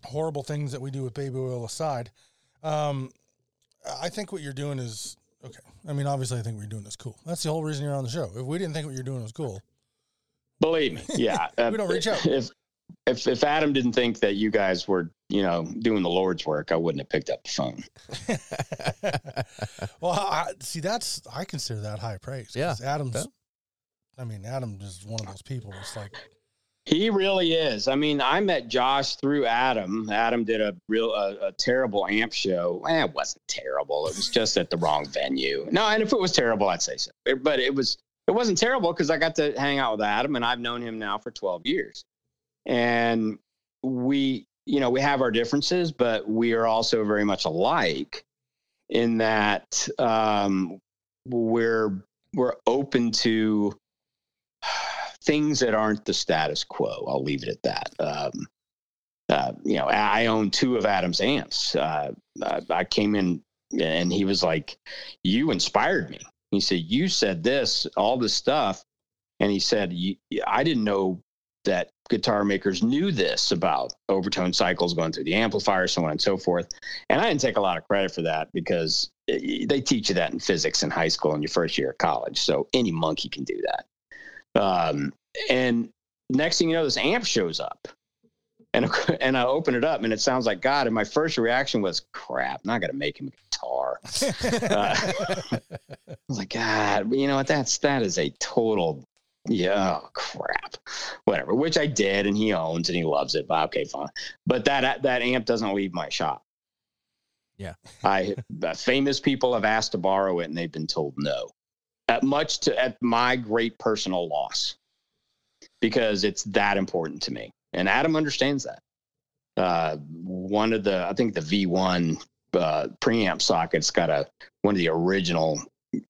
horrible things that we do with baby oil aside, um, I think what you're doing is okay. I mean, obviously, I think you're doing is cool. That's the whole reason you're on the show. If we didn't think what you're doing was cool, Believe me, yeah. uh, We don't reach out. If if if Adam didn't think that you guys were, you know, doing the Lord's work, I wouldn't have picked up the phone. [LAUGHS] well, I, see, that's I consider that high praise. Yeah. Adam's. Yeah. I mean, Adam is one of those people. It's like, He really is. I mean, I met Josh through Adam. Adam did a real a, a terrible amp show. Eh, it wasn't terrible. It was just at the wrong venue. No, and if it was terrible, I'd say so. But it was it wasn't terrible because I got to hang out with Adam, and I've known him now for twelve years. And we, you know, we have our differences, but we are also very much alike in that um, we're we're open to [SIGHS] things that aren't the status quo. I'll leave it at that. Um, uh, you know, I own two of Adam's amps. Uh, I came in and he was like, "You inspired me." He said, "You said this, all this stuff," and he said, "I didn't know that guitar makers knew this about overtone cycles going through the amplifier, so on and so forth." And I didn't take a lot of credit for that because eh, they teach you that in physics in high school in your first year of college. So any monkey can do that. Um, and next thing you know, this amp shows up and and I open it up and it sounds like God. And my first reaction was, "Crap, not gonna make him a guitar." [LAUGHS] uh, [LAUGHS] I was like, God, you know what? That's that is a total, yeah, oh, crap, whatever. Which I did, and he owns and he loves it. But okay, fine. But that that amp doesn't leave my shop. Yeah, I uh, famous people have asked to borrow it and they've been told no, at much to at my great personal loss, because it's that important to me and Adam understands that. Uh, one of the, I think the V1 uh, preamp socket's got a one of the original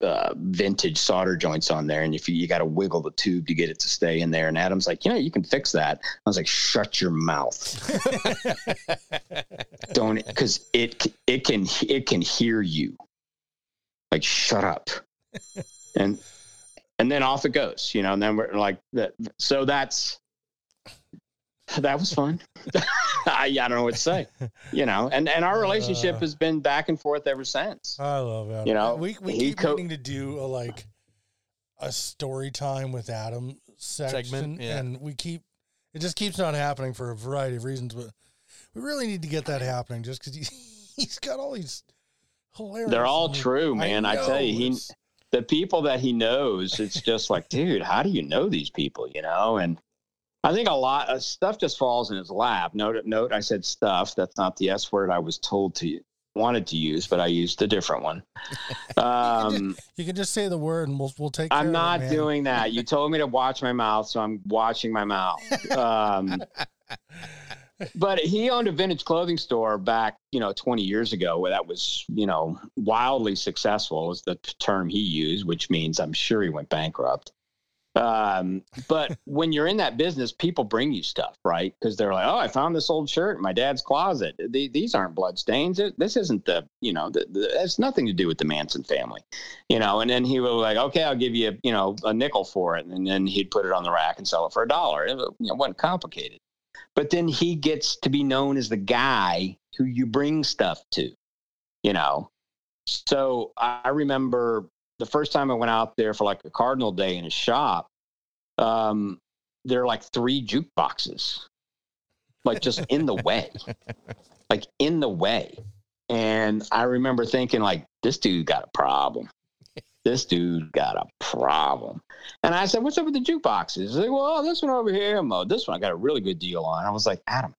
uh, vintage solder joints on there, and if you, you got to wiggle the tube to get it to stay in there. And Adam's like, you know, you can fix that. I was like, shut your mouth, [LAUGHS] don't, because it it can it can hear you. Like, shut up, [LAUGHS] and and then off it goes, you know. And then we're like that. So that's [LAUGHS] that was fun. [LAUGHS] I, I don't know what to say, you know, and, and our relationship uh, has been back and forth ever since. I love it. You know, we, we keep co- to do a, like a story time with Adam section, Segment, yeah. and we keep, it just keeps not happening for a variety of reasons, but we really need to get that happening just because he, [LAUGHS] he's got all these hilarious. They're all true, man. I, I tell you, he, the people that he knows, it's just like, dude, how do you know these people, you know? And, I think a lot of stuff just falls in his lap. Note, note, I said stuff. That's not the S word I was told to wanted to use, but I used a different one. Um, [LAUGHS] you, can just, you, can just, say the word, and we'll we'll take. I'm not it, doing that. You [LAUGHS] told me to watch my mouth, so I'm watching my mouth. Um, [LAUGHS] but he owned a vintage clothing store back, you know, 20 years ago, where that was, you know, wildly successful. Was the term he used, which means I'm sure he went bankrupt. Um, but [LAUGHS] when you're in that business, people bring you stuff, right? Because they're like, "Oh, I found this old shirt in my dad's closet. The, these aren't blood stains. This isn't the, you know, the, the, it nothing to do with the Manson family, you know." And then he was like, "Okay, I'll give you, you know, a nickel for it," and then he'd put it on the rack and sell it for a dollar. It, you know, wasn't complicated. But then he gets to be known as the guy who you bring stuff to, you know. So I remember the first time I went out there for like a Cardinal Day in his shop, um, there are like three jukeboxes, like just in the way, [LAUGHS] like in the way. And I remember thinking, like, this dude got a problem. This dude got a problem. And I said, What's up with the jukeboxes? He's like, Well, this one over here, Mo. This one I got a really good deal on. I was like, Adam,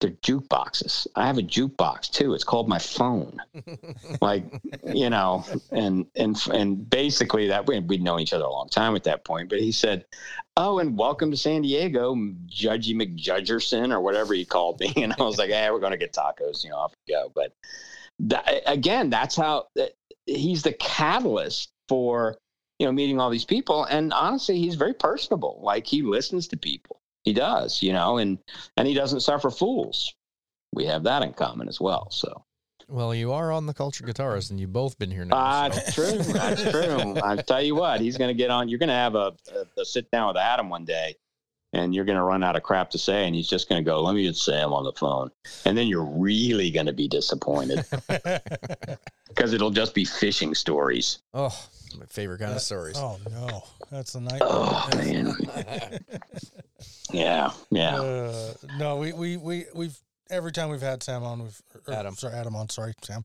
they're jukeboxes. I have a jukebox too. It's called my phone. [LAUGHS] like, you know, and and and basically that we we'd known each other a long time at that point. But he said, "Oh, and welcome to San Diego, Judgy McJudgerson or whatever he called me." [LAUGHS] And I was like, "Hey, we're going to get tacos, you know, off we go." But that, again, that's how uh, he's the catalyst for you know meeting all these people. And honestly, he's very personable. Like he listens to people he does, you know, and and he doesn't suffer fools. We have that in common as well. So. Well, you are on the culture guitarist, and you've both been here now. Uh, so. That's true. That's true. I tell you what, he's going to get on. You're going to have a, a, a, sit down with Adam one day, and you're going to run out of crap to say, and he's just going to go, "Let me just say I'm on the phone," and then you're really going to be disappointed [LAUGHS] [LAUGHS] because it'll just be fishing stories. Oh, my favorite kind of stories. Oh no, that's a night. Oh man. [LAUGHS] yeah, yeah. Uh, no, we we we we've every time we've had Sam on, we've or, Adam. Sorry, Adam on. Sorry, Sam.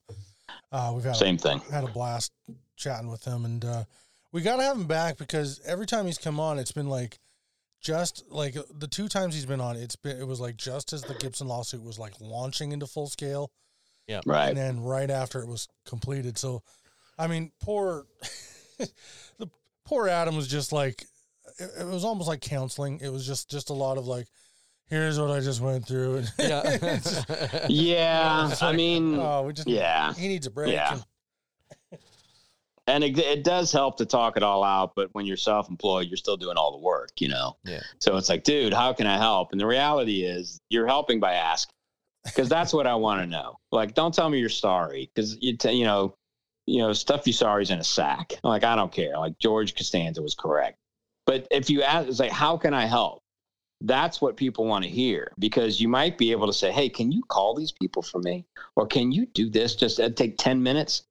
Uh, we've had same a, thing. Had a blast chatting with him, and uh, we got to have him back because every time he's come on, it's been like just like the two times he's been on, it's been it was like just as the Gibson lawsuit was like launching into full scale. Yeah. Right. And then right after it was completed. So I mean, poor [LAUGHS] [LAUGHS] the poor Adam was just like it, it, was almost like counseling. It was just just a lot of like, here's what I just went through. [LAUGHS] Yeah, yeah. Like, I mean, oh, we just yeah. He needs a break. Yeah. and it, it does help to talk it all out. But when you're self-employed, you're still doing all the work, you know. Yeah. So it's like, dude, how can I help? And the reality is, you're helping by asking, because that's what I want to know. Like, don't tell me you're sorry, because you t- you know, you know, stuff you sorry is in a sack. Like, I don't care. Like George Costanza was correct. But if you ask, it's like, how can I help? That's what people want to hear because you might be able to say, hey, can you call these people for me? Or can you do this? Just uh, take 10 minutes.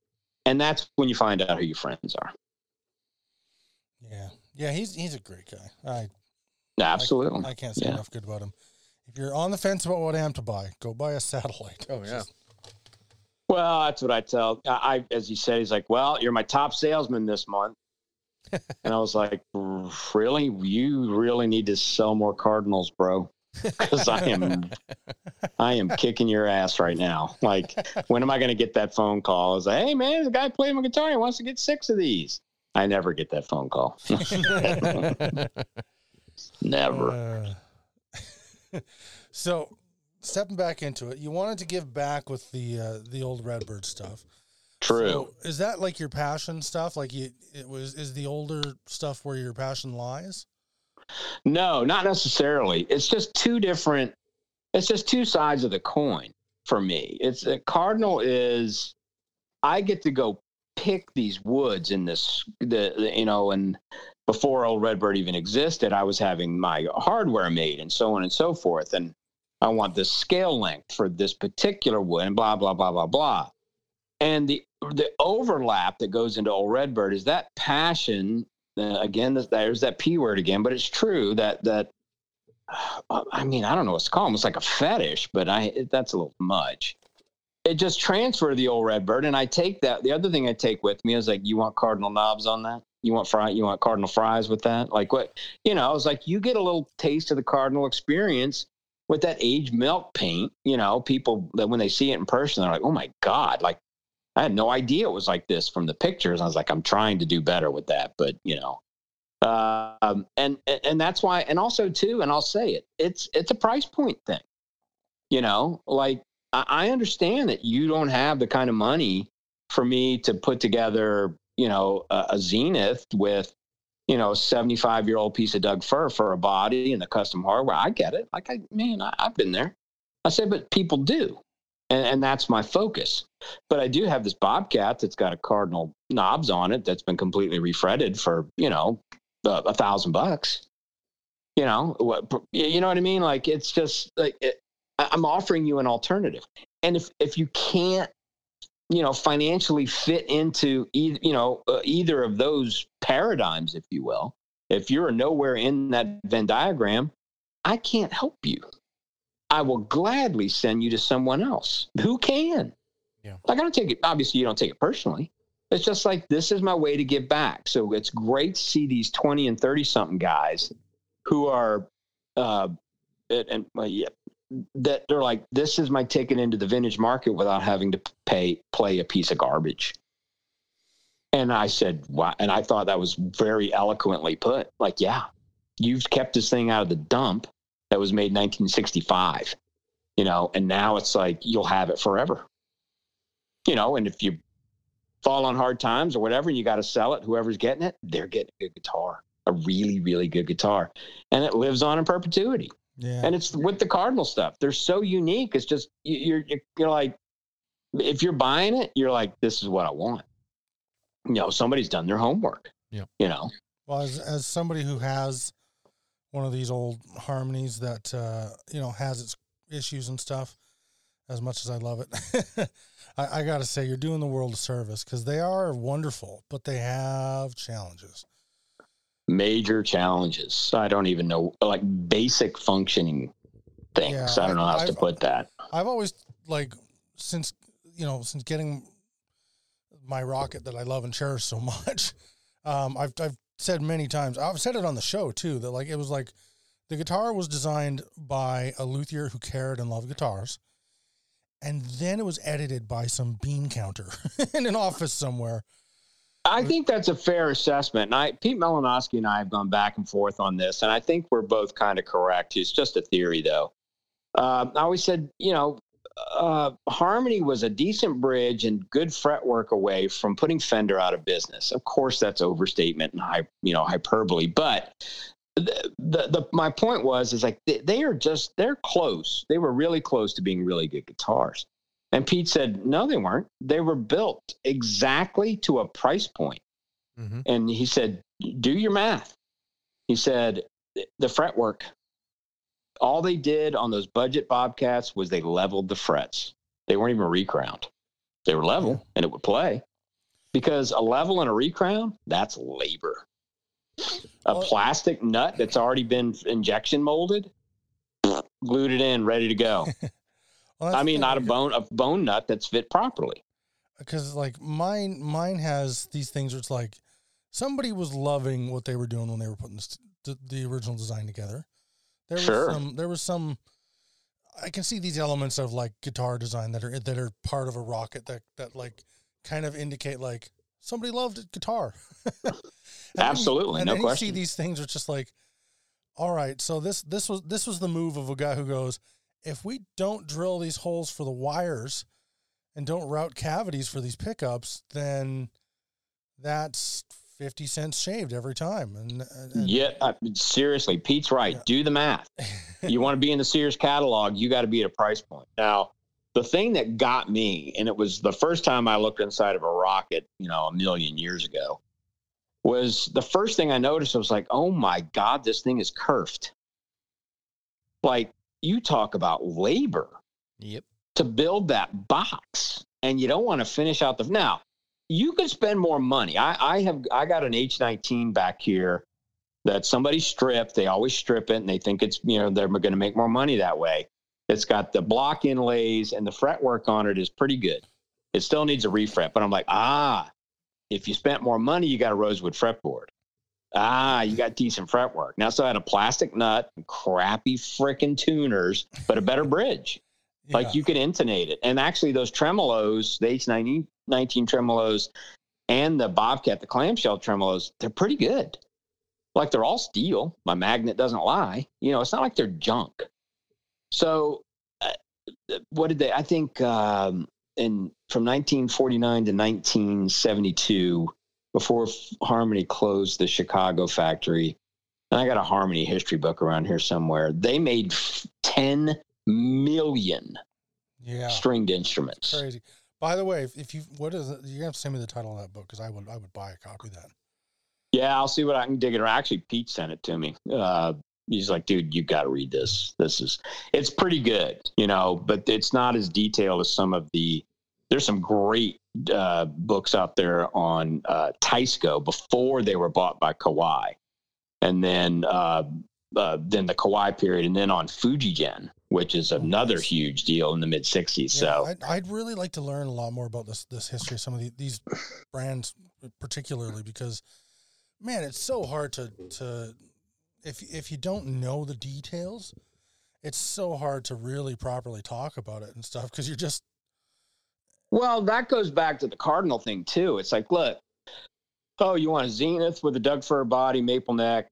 And that's when you find out who your friends are. Yeah. Yeah, he's he's a great guy. I Absolutely. I, I can't say Yeah. enough good about him. If you're on the fence about what amp to buy, go buy a satellite. Oh, yeah. Well, that's what I tell. I, I as he said, he's like, "Well, you're my top salesman this month," [LAUGHS] and I was like, "Really? You really need to sell more Cardinals, bro, [LAUGHS] because I am, I am kicking your ass right now. Like, when am I going to get that phone call? I was like, "Hey, man, the guy playing my guitar. He wants to get six of these." I never get that phone call. [LAUGHS] never. Uh, so, stepping back into it, you wanted to give back with the uh, the old Redbird stuff. True. So is that like your passion stuff? Like you, it was is the older stuff where your passion lies? No, not necessarily. It's just two different. It's just two sides of the coin for me. It's a Cardinal is, I get to go pick these woods in this the, the you know and before old Redbird even existed, I was having my hardware made and so on and so forth, and I want the scale length for this particular wood and blah blah blah blah blah. And the the overlap that goes into old Redbird is that passion uh, again, there's that p word again, but it's true that that. uh, I mean, I don't know what to call them. It's like a fetish, but I that's a little much. It just transferred the old Redbird, and I take that. The other thing I take with me is like, you want cardinal knobs on that? You want fry? You want cardinal fries with that? Like what? You know, I was like, you get a little taste of the cardinal experience with that aged milk paint. You know, people that when they see it in person, they're like, oh my god, like I had no idea it was like this from the pictures. I was like, I'm trying to do better with that, but you know, um, and and that's why, and also too, and I'll say it, it's it's a price point thing. You know, like I, I understand that you don't have the kind of money for me to put together, you know, a, a Zenith with, you know, a 75 year old piece of Doug fir for a body and the custom hardware. I get it. Like, I man, I, I've been there. I said, but people do and, and that's my focus. But I do have this Bobcat that's got a cardinal knobs on it that's been completely refretted for you know a, a thousand bucks. You know what? You know what I mean? Like it's just like it, I'm offering you an alternative, and if if you can't, you know, financially fit into either you know uh, either of those paradigms, if you will, if you're nowhere in that Venn diagram, I can't help you. I will gladly send you to someone else who can. Yeah. Like I don't take it. Obviously, you don't take it personally. It's just like this is my way to give back. So it's great to see these twenty and thirty something guys who are, uh, and, and well, yeah, that they're like, this is my ticket into the vintage market without having to pay play a piece of garbage. And I said, wow. And I thought that was very eloquently put. Like, yeah, you've kept this thing out of the dump that was made 1965, you know, and now it's like you'll have it forever. You know, and if you fall on hard times or whatever, and you got to sell it, whoever's getting it, they're getting a good guitar, a really, really good guitar. And it lives on in perpetuity. Yeah. And it's with the Cardinal stuff. They're so unique. It's just, you- you're, you're, you're like, if you're buying it, you're like, this is what I want. You know, somebody's done their homework. Yeah. You know, Well, as as somebody who has one of these old harmonies that uh, you know has its issues and stuff, as much as I love it, [LAUGHS] I, I got to say you're doing the world a service because they are wonderful, but they have challenges. Major challenges. I don't even know, like basic functioning things. Yeah, I don't know how I've- to put that. I've always like since you know since getting my rocket that I love and cherish so [LAUGHS] much. Um, I've I've said many times. I've said it on the show too that like it was like the guitar was designed by a luthier who cared and loved guitars, and then it was edited by some bean counter [LAUGHS] in an office somewhere. I think that's a fair assessment. And I, Pete Melanowski and I have gone back and forth on this, and I think we're both kind of correct. It's just a theory, though. Uh, I always said, you know, uh, Harmony was a decent bridge and good fretwork away from putting Fender out of business. Of course, that's overstatement and high, you know, hyperbole. But the, the, the my point was is like they, they are just they're close. They were really close to being really good guitars. And Pete said, no, they weren't. They were built exactly to a price point. Mm-hmm. And he said, do your math. He said, the fretwork, all they did on those budget Bobcats was they leveled the frets. They weren't even recrowned. They were level and it would play. Because a level and a recrown, that's labor. A plastic nut that's already been injection molded, glued it in, ready to go. [LAUGHS] Well, I mean, not a bone, a bone nut that's fit properly. because like mine mine has these things where it's like somebody was loving what they were doing when they were putting this, the, the original design together. There was Sure. some there was some I can see these elements of like guitar design that are that are part of a rocket that that like kind of indicate like somebody loved guitar. [LAUGHS] And then you- Absolutely, and no then you see these things, it's just like, all right, so this this was this was the move of a guy who goes, if we don't drill these holes for the wires and don't route cavities for these pickups, then that's fifty cents shaved every time. And, and Yeah, uh, seriously, Pete's right. Yeah. Do the math. you want to be in the Sears catalog, you got to be at a price point. Now, the thing that got me, and it was the first time I looked inside of a rocket, you know, a million years ago, was the first thing I noticed. I was like, oh my God, this thing is curved. Like, you talk about labor Yep. to build that box and you don't want to finish out the now you could spend more money. I i have i got an h19 back here that somebody stripped they always strip it and they think it's you know they're going to make more money that way. It's got the block inlays and the fretwork on it is pretty good. It still needs a refret but i'm like ah if you spent more money you got a rosewood fretboard ah you got decent fretwork now so i had a plastic nut and crappy freaking tuners but a better bridge [LAUGHS] yeah. like you could intonate it. And actually, those tremolos, the H19 19 tremolos and the Bobcat, the clamshell tremolos, they're pretty good. Like they're all steel. My magnet doesn't lie. You know, it's not like they're junk. So, uh, what did they? I think um, in from 1949 to 1972, before Harmony closed the Chicago factory, and I got a Harmony history book around here somewhere. They made 10 million yeah, stringed instruments. crazy. By the way, if, if you what is it? You have to send me the title of that book because I would I would buy a copy of that. Yeah, I'll see what I can dig it. Around. Actually, Pete sent it to me. Uh, he's like, dude, you got to read this. This is, it's pretty good, you know, but it's not as detailed as some of the. There's some great uh, books out there on uh, Teisco before they were bought by Kawai, and then uh, uh, then the Kawai period, and then on Fujigen, which is another nice. huge deal in the mid '60s. Yeah, so I'd, I'd really like to learn a lot more about this this history of some of the, these brands, particularly because, man, it's so hard to to if if you don't know the details, it's so hard to really properly talk about it and stuff because you're just Well, that goes back to the Cardinal thing too. It's like, look, oh, you want a Zenith with a Doug Fir body, maple neck,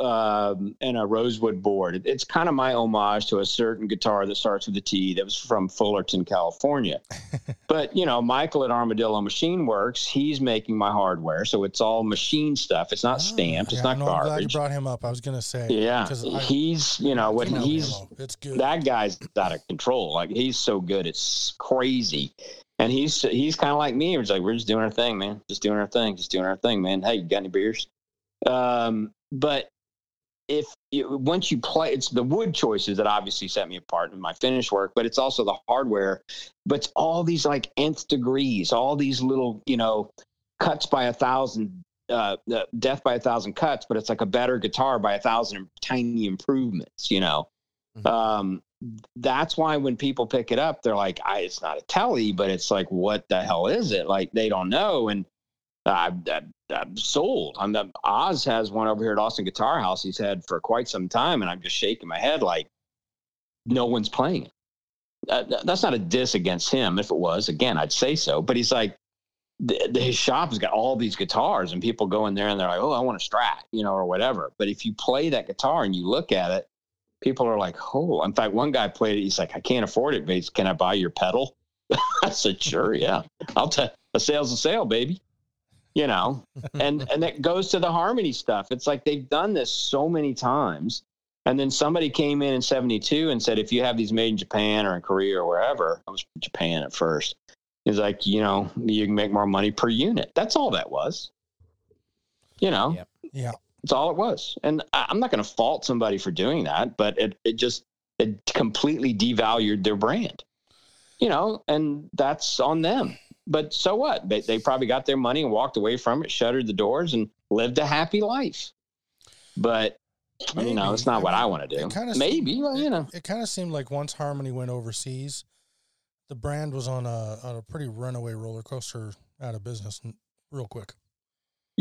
um, and a rosewood board. It's kind of my homage to a certain guitar that starts with a T that was from Fullerton, California. [LAUGHS] but you know, Michael at Armadillo Machine Works, he's making my hardware, so it's all machine stuff. It's not stamped. It's Ah, not no, I'm glad you brought him up. I was gonna say, Yeah, 'cause I- he's you know what he's ammo. it's good. that guy's out of control. Like he's so good, it's crazy. And he's he's kind of like me. He's like, we're just doing our thing, man. Just doing our thing. Just doing our thing, man. Hey, you got any beers? Um, but if you, once you play, it's the wood choices that obviously set me apart in my finish work, but it's also the hardware. But it's all these like nth degrees, all these little, you know, cuts by a thousand, uh, death by a thousand cuts. But it's like a better guitar by a thousand tiny improvements, you know. Mhm. Um, that's why when people pick it up, they're like, I, "It's not a telly," but it's like, "What the hell is it?" Like they don't know, and I'm, I'm, I'm sold. I'm the, Oz has one over here at Austin Guitar House. He's had for quite some time, and I'm just shaking my head like no one's playing it. Uh, that- that's not a diss against him. If it was, again, I'd say so. But he's like, his shop has got all these guitars, and people go in there and they're like, "Oh, I want a Strat," you know, or whatever. But if you play that guitar and you look at it, people are like, oh. In fact, one guy played it. He's like, I can't afford it, but can I buy your pedal? [LAUGHS] I said, sure, yeah. I'll tell a sale's a sale, baby. You know, [LAUGHS] and and that goes to the harmony stuff. It's like they've done this so many times. And then somebody came in in 72 and said, if you have these made in Japan or in Korea or wherever, I was Japan at first. He's like, you know, you can make more money per unit. That's all that was. You know, Yep. Yeah. That's all it was. And I, I'm not going to fault somebody for doing that, but it, it just, it completely devalued their brand, you know, and that's on them. But so what? They, they probably got their money and walked away from it, shuttered the doors, and lived a happy life. But you know, it's not what I I want to do. it kinda Maybe, well, you know. It kind of seemed like once Harmony went overseas, the brand was on a on a pretty runaway roller coaster out of business real quick.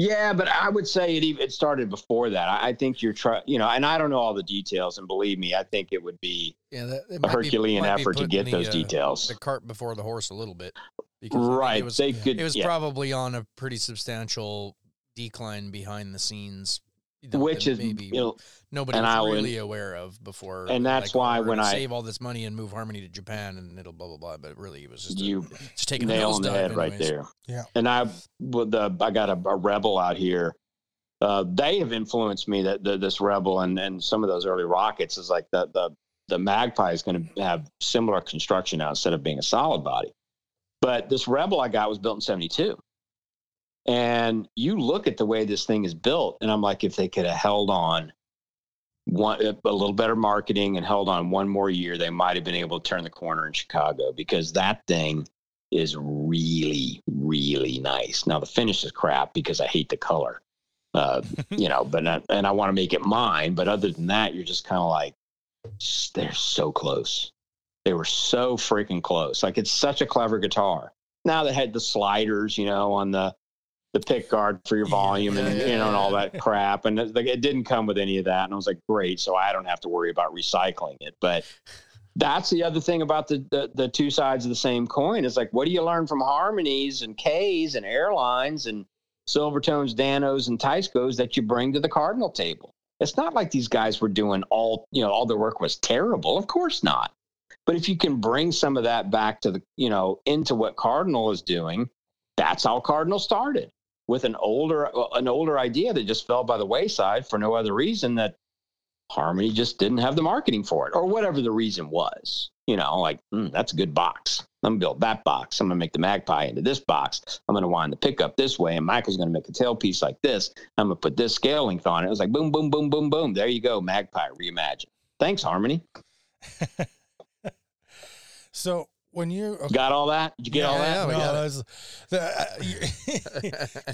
Yeah, but I would say it even it started before that. I, I think you're trying, you know, and I don't know all the details. And believe me, I think it would be Yeah, that, it a Herculean be effort to get those the, uh, details. The cart before the horse a little bit. Because right? It was, they could. it was yeah. probably on a pretty substantial decline behind the scenes. which is maybe you know, nobody and was I would- really aware of before. And that's like, oh, why when I- save all this money and move Harmony to Japan and it'll blah blah blah. But really, it was just a- You just taking nail a on the nosedive head right there. Yeah. And I, with the, I got a, a rebel out here. Uh, they have influenced me. That the, this rebel and and some of those early rockets is like the the the Magpie is going to have similar construction now instead of being a solid body. But this rebel I got was built in '72. And you look at the way this thing is built, and I'm like, if they could have held on one a little better marketing and held on one more year, they might have been able to turn the corner in Chicago because that thing is really, really nice. Now the finish is crap because I hate the color, uh, [LAUGHS] you know. But not, and I want to make it mine. But other than that, you're just kind of like, they're so close. They were so freaking close. Like it's such a clever guitar. Now they had the sliders, you know, on the the pick guard for your Yeah, volume and yeah, you know and all that crap. And it, like, it didn't come with any of that. And I was like, great. So I don't have to worry about recycling it. But that's the other thing about the, the the two sides of the same coin is like, what do you learn from harmonies and Kays and airlines and Silvertones, Danos, and Teiscos that you bring to the Cardinal table? It's not like these guys were doing all you know all their work was terrible. Of course not. But if you can bring some of that back to the you know into what Cardinal is doing, that's how Cardinal started with an older an older idea that just fell by the wayside for no other reason that Harmony just didn't have the marketing for it, or whatever the reason was. You know, like "Hmm, that's a good box. I'm gonna build that box. I'm gonna make the Magpie into this box. I'm gonna wind the pickup this way, and Michael's gonna make a tailpiece like this. I'm gonna put this scale length on it. It was like boom, boom, boom, boom, boom. There you go, Magpie reimagined. Thanks, Harmony. [LAUGHS] So when you okay, Got all that? Did you get all that? Yeah, no, got that's- the- uh,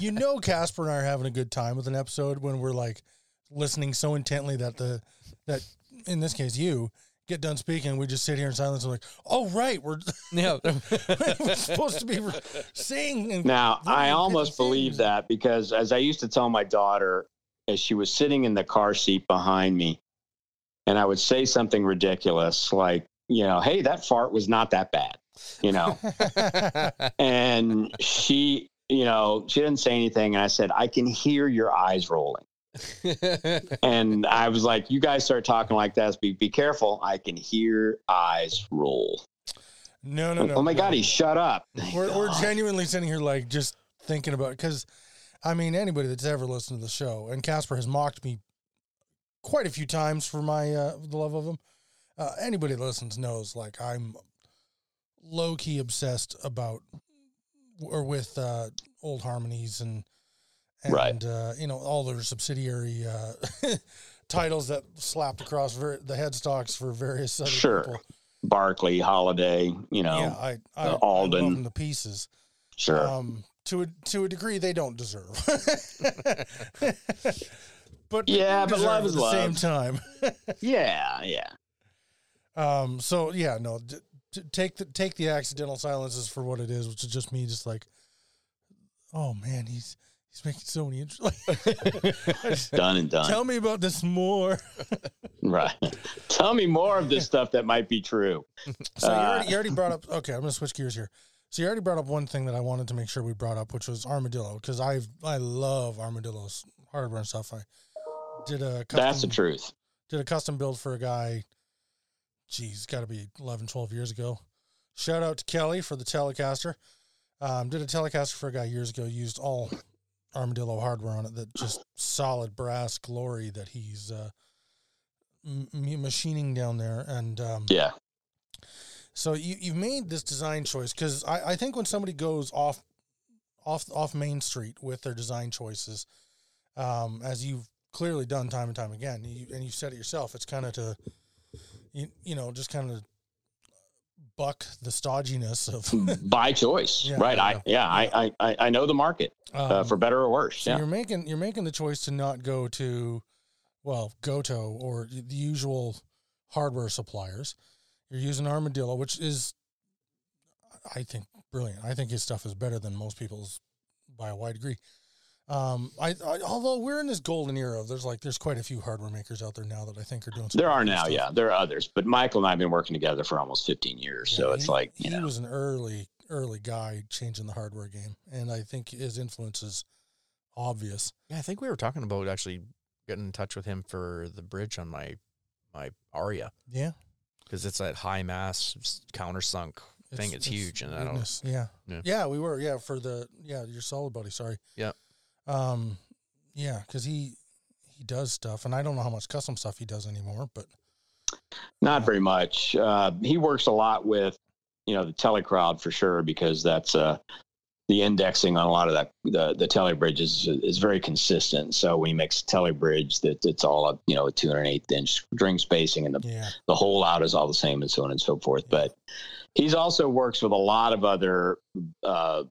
you, [LAUGHS] you know Kasper and I are having a good time with an episode when we're like listening so intently that the that in this case you get done speaking, we just sit here in silence and like, oh right, we're, Yeah, [LAUGHS] we're supposed to be re- saying. And Now, I almost think? believe that because as I used to tell my daughter as she was sitting in the car seat behind me, and I would say something ridiculous like, you know, hey, that fart was not that bad, you know, [LAUGHS] and she, you know, she didn't say anything. And I said, I can hear your eyes rolling. And I was like, you guys start talking like that. Be, be careful. I can hear eyes roll. no, no, no. oh my no. God, he shut up. We're, we're genuinely sitting here like just thinking about because I mean anybody that's ever listened to the show and Kasper has mocked me quite a few times for my uh, the love of him. Uh, anybody that listens knows like I'm low key obsessed about or with uh, old harmonies and and Right. uh, you know all their subsidiary uh, [LAUGHS] titles that slapped across ver- the headstocks for various other Sure. people. Barkley, Holiday, you know, yeah, I I, uh, I love Alden. them to pieces. sure. Um, to a to a degree, they don't deserve. [LAUGHS] but Yeah, but love at is the love. same time. [LAUGHS] yeah, yeah. Um, so yeah, no, d- take the take the accidental silences for what it is, which is just me, just like, oh man, he's he's making so many interesting. [LAUGHS] [LAUGHS] Done and done. Tell me about this more. [LAUGHS] right. Tell me more of this stuff that might be true. So you, Uh, already, you already brought up. Okay, I'm gonna switch gears here. So you already brought up one thing that I wanted to make sure we brought up, which was armadillo, because I I love armadillos hardware and stuff. I did a custom, That's the truth. did a custom build for a guy. Geez, got to be 11, 12 years ago. Shout out to Kelly for the Telecaster. Um, did a Telecaster for a guy years ago. Used all Armadillo hardware on it. That just solid brass glory that he's uh, m- machining down there. And um, yeah, so you you've made this design choice because I, I think when somebody goes off off off Main Street with their design choices, um, as you've clearly done time and time again, you, and you've said it yourself, it's kind of to you you know just kind of buck the stodginess of [LAUGHS] by choice, Yeah, right? I yeah. yeah, I, I I know the market uh, um, for better or worse. So yeah, you're making you're making the choice to not go to, well, Gotoh or the usual hardware suppliers. You're using Armadillo, which is, I think, brilliant. I think his stuff is better than most people's by a wide degree. Um, I, I although we're in this golden era, of there's like there's quite a few hardware makers out there now that I think are doing. some there are now. stuff. Yeah, there are others, but Michael and I have been working together for almost 15 years, so it's he- like he know, was an early early guy changing the hardware game, and I think his influence is obvious. Yeah, I think we were talking about actually getting in touch with him for the bridge on my my Aria Yeah, because it's that high mass s- countersunk thing. It's, huge, and I don't. goodness, yeah. Yeah. yeah, we were, yeah, for the, yeah, your solid buddy. Sorry, Yeah. Um, yeah, because he he does stuff, and I don't know how much custom stuff he does anymore, but not very much. Uh, he works a lot with you know the telecrowd for sure because that's uh, the indexing on a lot of that the the tele bridges is, is very consistent. So when he makes a tele bridge, that it's all a you know a two and an inch string spacing, and the yeah, the whole out is all the same, and so on and so forth. But he's also works with a lot of other uh,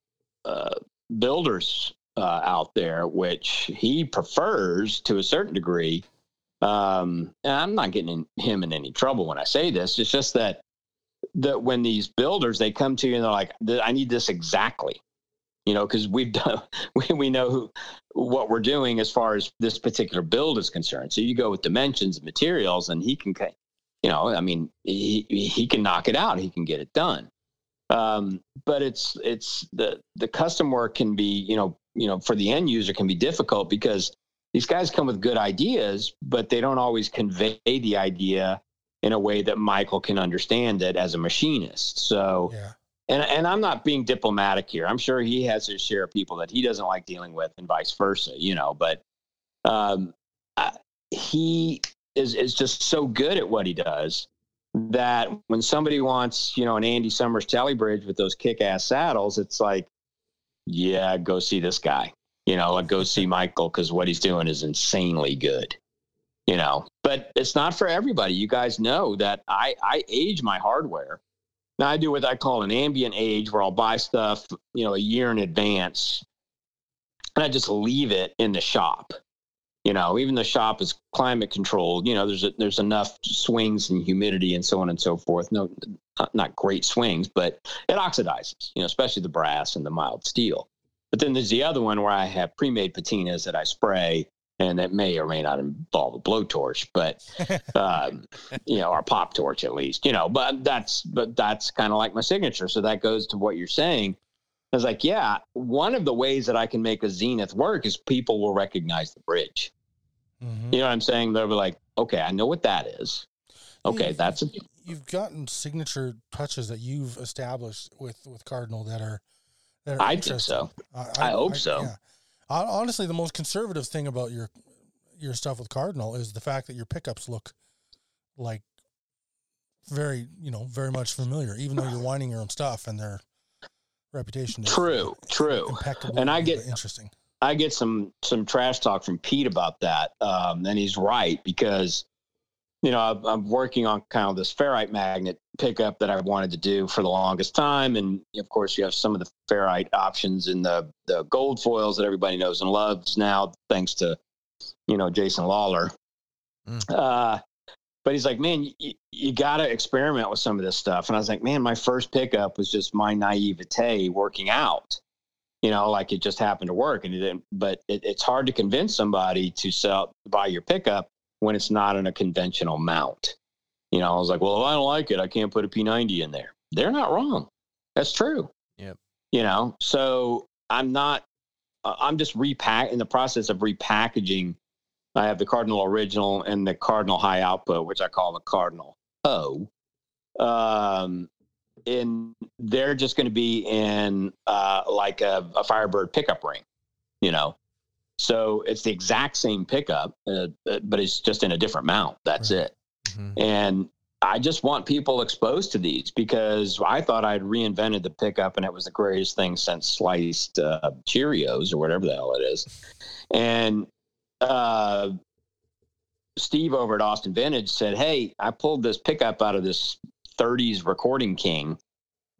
uh, builders uh, out there, which he prefers to a certain degree. Um, and I'm not getting in, him in any trouble when I say this. It's just that that when these builders they come to you and they're like, "I need this exactly," you know, because we've done [LAUGHS] we, we know who what we're doing as far as this particular build is concerned. So you go with dimensions and materials, and he can, you know, I mean, he he can knock it out. He can get it done. Um, but it's it's the the custom work can be you know you know for the end user can be difficult because these guys come with good ideas, but they don't always convey the idea in a way that Michael can understand it as a machinist. So yeah, and and I'm not being diplomatic here. I'm sure he has his share of people that he doesn't like dealing with, and vice versa. You know, but um, I, he is is just so good at what he does that when somebody wants, you know, an Andy Summers telly bridge with those kick-ass saddles, it's like, yeah, go see this guy. You know, like go see Michael because what he's doing is insanely good. You know, but it's not for everybody. You guys know that I I age my hardware. Now I do what I call an ambient age, where I'll buy stuff, you know, a year in advance, and I just leave it in the shop. You know, even the shop is climate controlled. You know, there's a, there's enough swings and humidity and so on and so forth. No, not, great swings, but it oxidizes. You know, especially the brass and the mild steel. But then there's the other one where I have pre-made patinas that I spray, and that may or may not involve a blowtorch, but [LAUGHS] um, you know, or pop torch at least. You know, but that's but that's kind of like my signature. So that goes to what you're saying. I was like, yeah, one of the ways that I can make a Zenith work is people will recognize the bridge. Mhm. You know what I'm saying? They'll be like, okay, I know what that is. Okay, You've- that's a, You've gotten signature touches that you've established with with Cardinal that are that are I think so. I hope so. Yeah. Honestly, the most conservative thing about your your stuff with Cardinal is the fact that your pickups look like very, you know, very much familiar, even though you're winding your own stuff and their reputation is True, true. And I get- interesting. I get some some trash talk from Pete about that, um, and he's right because you know I'm, I'm working on kind of this ferrite magnet pickup that I've wanted to do for the longest time, and of course you have some of the ferrite options in the the gold foils that everybody knows and loves now, thanks to you know Jason Lollar. Mm. Uh, but he's like, man, you, you got to experiment with some of this stuff, and I was like, man, my first pickup was just my naivete working out you know, like it just happened to work and it didn't, but it, it's hard to convince somebody to sell, buy your pickup when it's not in a conventional mount. You know, I was like, well, if I don't like it, I can't put a P90 in there. They're not wrong. That's true. Yep. You know, so I'm not, uh, I'm just repack in the process of repackaging I have the Cardinal Original and the Cardinal High Output, which I call the Cardinal O. Um, and they're just going to be in uh, like a, a Firebird pickup ring, you know. So it's the exact same pickup, uh, uh but it's just in a different mount. That's right. it. Mm-hmm. And I just want people exposed to these because I thought I'd reinvented the pickup and it was the greatest thing since sliced uh, Cheerios or whatever the hell it is. And uh, Steve over at Austin Vintage said, Hey, I pulled this pickup out of this 30s Recording King,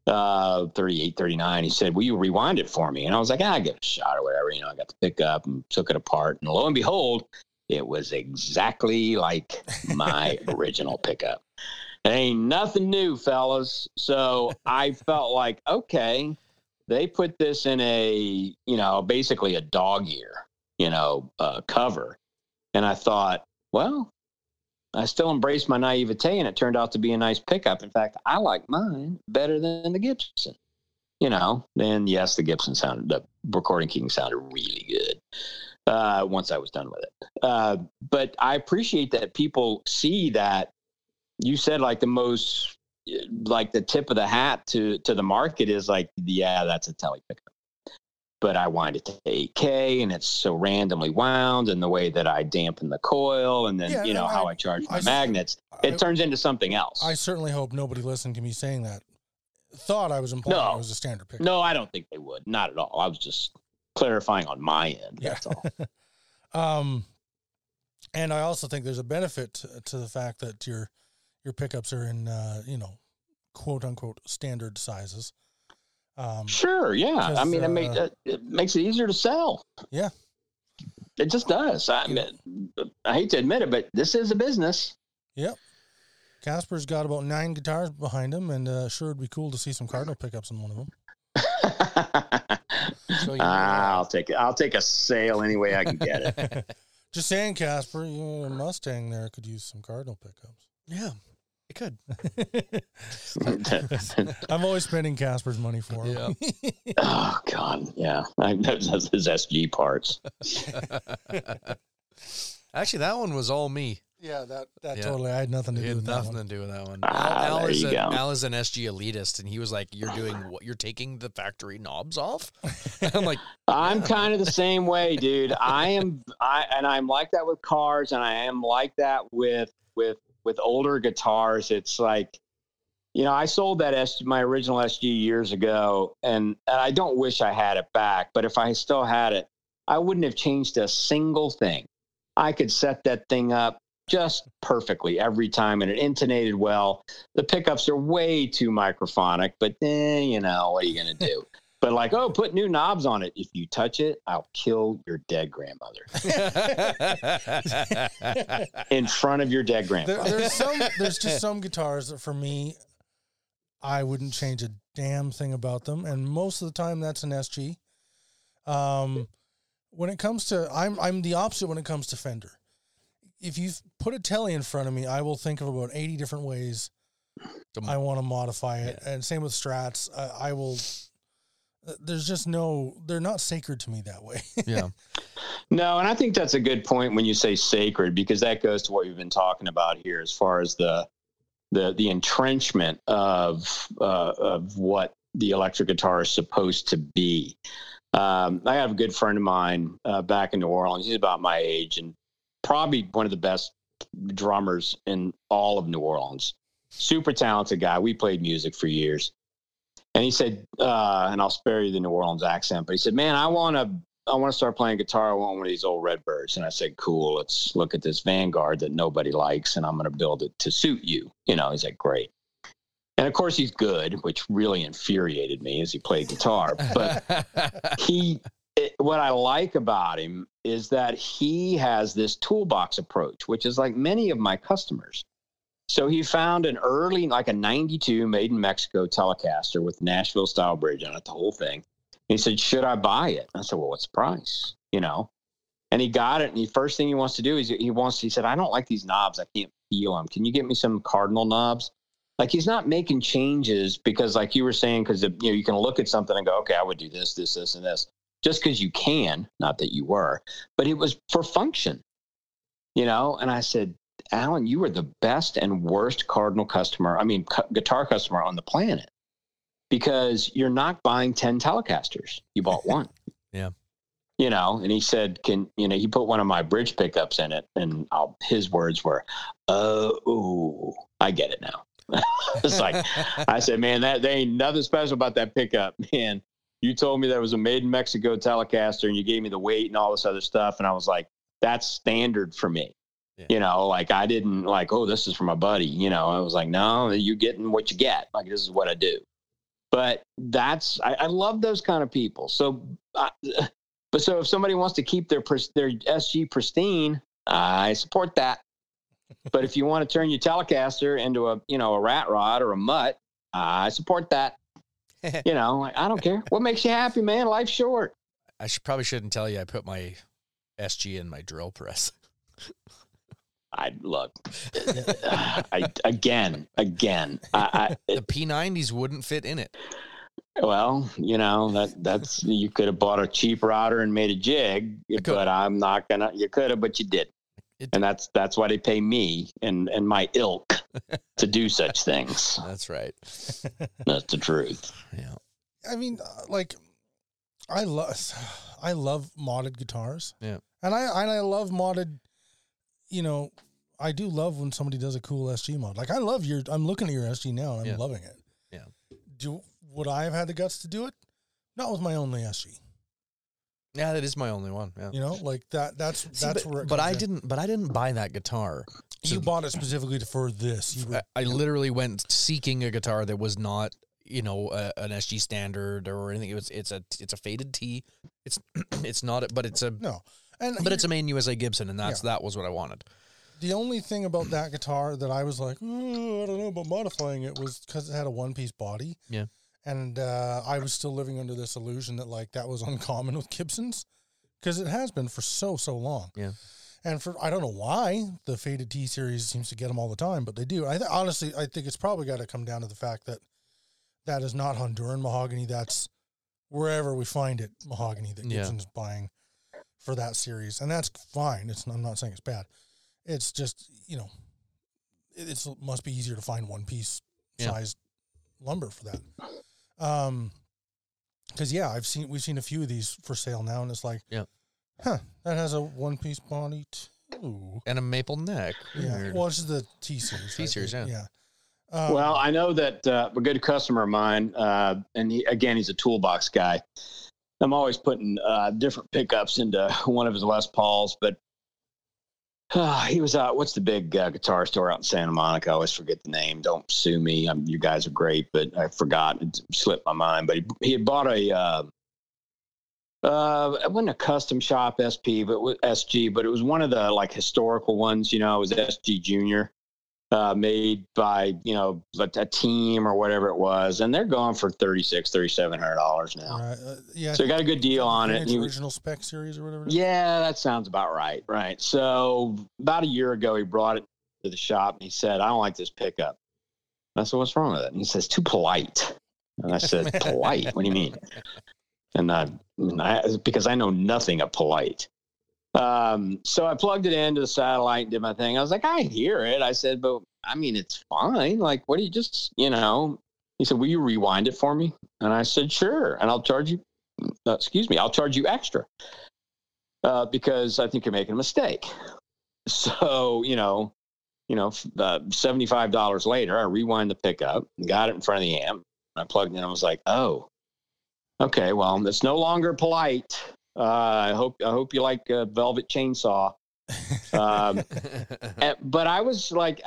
uh, 38, 39. He said, Will you rewind it for me? And I was like, ah, I give it a shot or whatever. You know, I got the pickup and took it apart. And lo and behold, it was exactly like my [LAUGHS] original pickup. It ain't nothing new, fellas. So I felt like, okay, they put this in a, you know, basically a dog ear, you know, uh, cover. And I thought, well, I still embraced my naivete and it turned out to be a nice pickup. In fact, I like mine better than the Gibson. You know, and yes, the Gibson sounded, the recording king sounded really good uh, once I was done with it. Uh, but I appreciate that people see that you said like the most, like the tip of the hat to to the market is like, yeah, that's a tele pickup but I wind it to 8K and it's so randomly wound and the way that I dampen the coil and then, yeah, you know, I, how I charge my I, magnets, I, it turns into something else. I certainly hope nobody listening to me saying that thought I was implying no, it was a standard pickup. No, I don't think they would. Not at all. I was just clarifying on my end. Yeah. That's all. [LAUGHS] um, and I also think there's a benefit to, to the fact that your, your pickups are in, uh, you know, quote unquote standard sizes. Um, sure, yeah. I mean, uh, it, make, it makes it easier to sell. Yeah, it just does. I, mean, I hate to admit it, but this is a business. Yep. Kasper's got about nine guitars behind him, and uh, sure it'd be cool to see some Cardinal pickups in one of them. [LAUGHS] so [LAUGHS] I'll take it. I'll take a sale any way I can get it. [LAUGHS] Just saying, Kasper, you know, a Mustang there could use some Cardinal pickups. Yeah, it could. [LAUGHS] I'm always spending Kasper's money for him. Yeah. [LAUGHS] oh God, yeah. I, that's his SG parts. [LAUGHS] Actually, that one was all me. Yeah, that that yeah. totally. I had nothing to do with nothing that one. to do with that one. Ah, Al, Al, is an, Al, is an, SG elitist, and he was like, "You're doing what? You're taking the factory knobs off." I'm like, I'm kind of the same way, dude. I am, I and I'm like that with cars, and I am like that with with with older guitars, it's like, you know, I sold that S, my original SG years ago, and, and I don't wish I had it back. But if I still had it, I wouldn't have changed a single thing. I could set that thing up just perfectly every time, and it intonated well. The pickups are way too microphonic, but then, you know, what are you to do? [LAUGHS] But like, oh, put new knobs on it. If you touch it, I'll kill your dead grandmother [LAUGHS] in front of your dead grandfather. There, there's some. There's just [LAUGHS] some guitars that for me, I wouldn't change a damn thing about them, and most of the time that's an SG. Um, when it comes to, I'm I'm the opposite when it comes to Fender. If you put a telly in front of me, I will think of about eighty different ways I want to modify it, yeah. and same with Strats. I, I will there's just no they're not sacred to me that way. [LAUGHS] Yeah. No and i think that's a good point when you say sacred because that goes to what we've been talking about here as far as the the the entrenchment of uh, of what the electric guitar is supposed to be. Um, i have a good friend of mine uh, back in new orleans. He's about my age and probably one of the best drummers in all of new orleans. Super talented guy. We played music for years and he said, uh, and I'll spare you the New Orleans accent, but he said, "Man, I want to, I want to start playing guitar. I want one of these old Redbirds." And I said, "Cool, let's look at this Vanguard that nobody likes, and I'm going to build it to suit you." You know, he's like, "Great." And of course, he's good, which really infuriated me as he played guitar. But [LAUGHS] he, it, what I like about him is that he has this toolbox approach, which is like many of my customers. So he found an early, like a 92 made in Mexico Telecaster with Nashville style bridge on it, the whole thing. And he said, Should I buy it? I said, Well, what's the price? You know? And he got it. And the first thing he wants to do is he wants, he said, I don't like these knobs. I can't feel them. Can you get me some cardinal knobs? Like he's not making changes because, like you were saying, because you know you can look at something and go, okay, I would do this, this, this, and this, just because you can. Not that you were, but it was for function. you know, and I said, Alan, you are the best and worst Cardinal customer, I mean, cu- guitar customer on the planet because you're not buying 10 Telecasters. You bought [LAUGHS] one. Yeah. You know, and he said, can, you know, he put one of my bridge pickups in it. And I'll, his words were, oh, I get it now. [LAUGHS] it's like, I [LAUGHS] said, man, that there ain't nothing special about that pickup, man. You told me there was a made in Mexico Telecaster and you gave me the weight and all this other stuff. And I was like, that's standard for me. Yeah. You know, like I didn't like, oh, this is for my buddy. You know, I was like, no, you're getting what you get. Like, this is what I do. But that's, I, I love those kind of people. So, I, [LAUGHS] but so if somebody wants to keep their, their SG pristine, I support that. but if you want to turn your Telecaster into a, you know, a rat rod or a mutt, I support that. [LAUGHS] you know, like, I don't care. What makes you happy, man? Life's short. I should probably shouldn't tell you I put my SG in my drill press. [LAUGHS] I look [LAUGHS] I again, again. I, The P90s wouldn't fit in it. Well, you know that that's you could have bought a cheap router and made a jig, could. but I'm not gonna. You could have, but you didn't, It- and that's that's why they pay me and and my ilk to do such things. [LAUGHS] That's right. [LAUGHS] That's the truth. Yeah. I mean, uh, like, I love, [SIGHS] I love modded guitars. Yeah. and I and I love modded. You know, I do love when somebody does a cool SG mod. Like I love your. I'm looking at your SG now. and I'm Yeah. loving it. Yeah. Do would I have had the guts to do it? Not with my only SG. Yeah, that is my only one. Yeah. You know, like that. That's See, that's but, where. It but I in. didn't. But I didn't buy that guitar. You bought it specifically for this. You were, I, I literally went seeking a guitar that was not, you know, a, an SG standard or anything. It was. It's a. It's a faded T. It's. [CLEARS THROAT] It's not. A, but it's a. no, and But it's a main USA Gibson, and that's that was what I wanted. The only thing about that guitar that I was like, "Oh, I don't know about modifying it was because it had a one piece body. Yeah. And uh, I was still living under this illusion that like that was [LAUGHS] uncommon with Gibsons because it has been for so so long. Yeah. And for I don't know why the faded T series seems to get them all the time, but they do. I th- honestly I think it's probably got to come down to the fact that that is not Honduran mahogany. That's wherever we find it mahogany that Yeah. Gibson's buying for that series, and that's fine. It's I'm not saying it's bad. It's just you know, it it's, must be easier to find one piece Yeah. sized lumber for that. Um, because yeah, I've seen we've seen a few of these for sale now, and it's like, Yeah. huh, that has a one piece body too. And a maple neck. Yeah, Weird. well, this is the T series. T series, yeah. yeah. Um, well, I know that uh, a good customer of mine, uh, and he, again, he's a toolbox guy. I'm always putting uh, different pickups into [LAUGHS] one of his Les Pauls, but uh, he was out. What's the big uh, guitar store out in Santa Monica? I always forget the name. Don't sue me. Um, you guys are great, but I forgot. It slipped my mind. But he, he had bought a. Uh, uh, it wasn't a custom shop SP, but it was SG, but it was one of the like historical ones. You know, it was SG Junior uh, made by you know a, a team or whatever it was, and they're going for thirty six, thirty seven hundred dollars now. right, uh, yeah. So you got a good deal on it. Original spec series or whatever. yeah, that sounds about right. Right. So about a year ago, he brought it to the shop and he said, "I don't like this pickup." I said, "What's wrong with it?" And he says, "Too polite." And I said, [LAUGHS] "Polite? What do you mean?" And I, and I because I know nothing of polite. Um, so I plugged it into the satellite did my thing. I was like, I hear it. I said, but I mean, it's fine. Like, what do you just, you know? He said, Will you rewind it for me? And I said, Sure. And I'll charge you, uh, excuse me, I'll charge you extra uh, because I think you're making a mistake. [LAUGHS] So, you know, you know, uh, seventy-five dollars later, I rewind the pickup, got it in front of the amp. I plugged in. I was like, "Oh, okay. Well, it's no longer polite. Uh, I hope I hope you like uh, Velvet Chainsaw." Um, [LAUGHS] but I was like,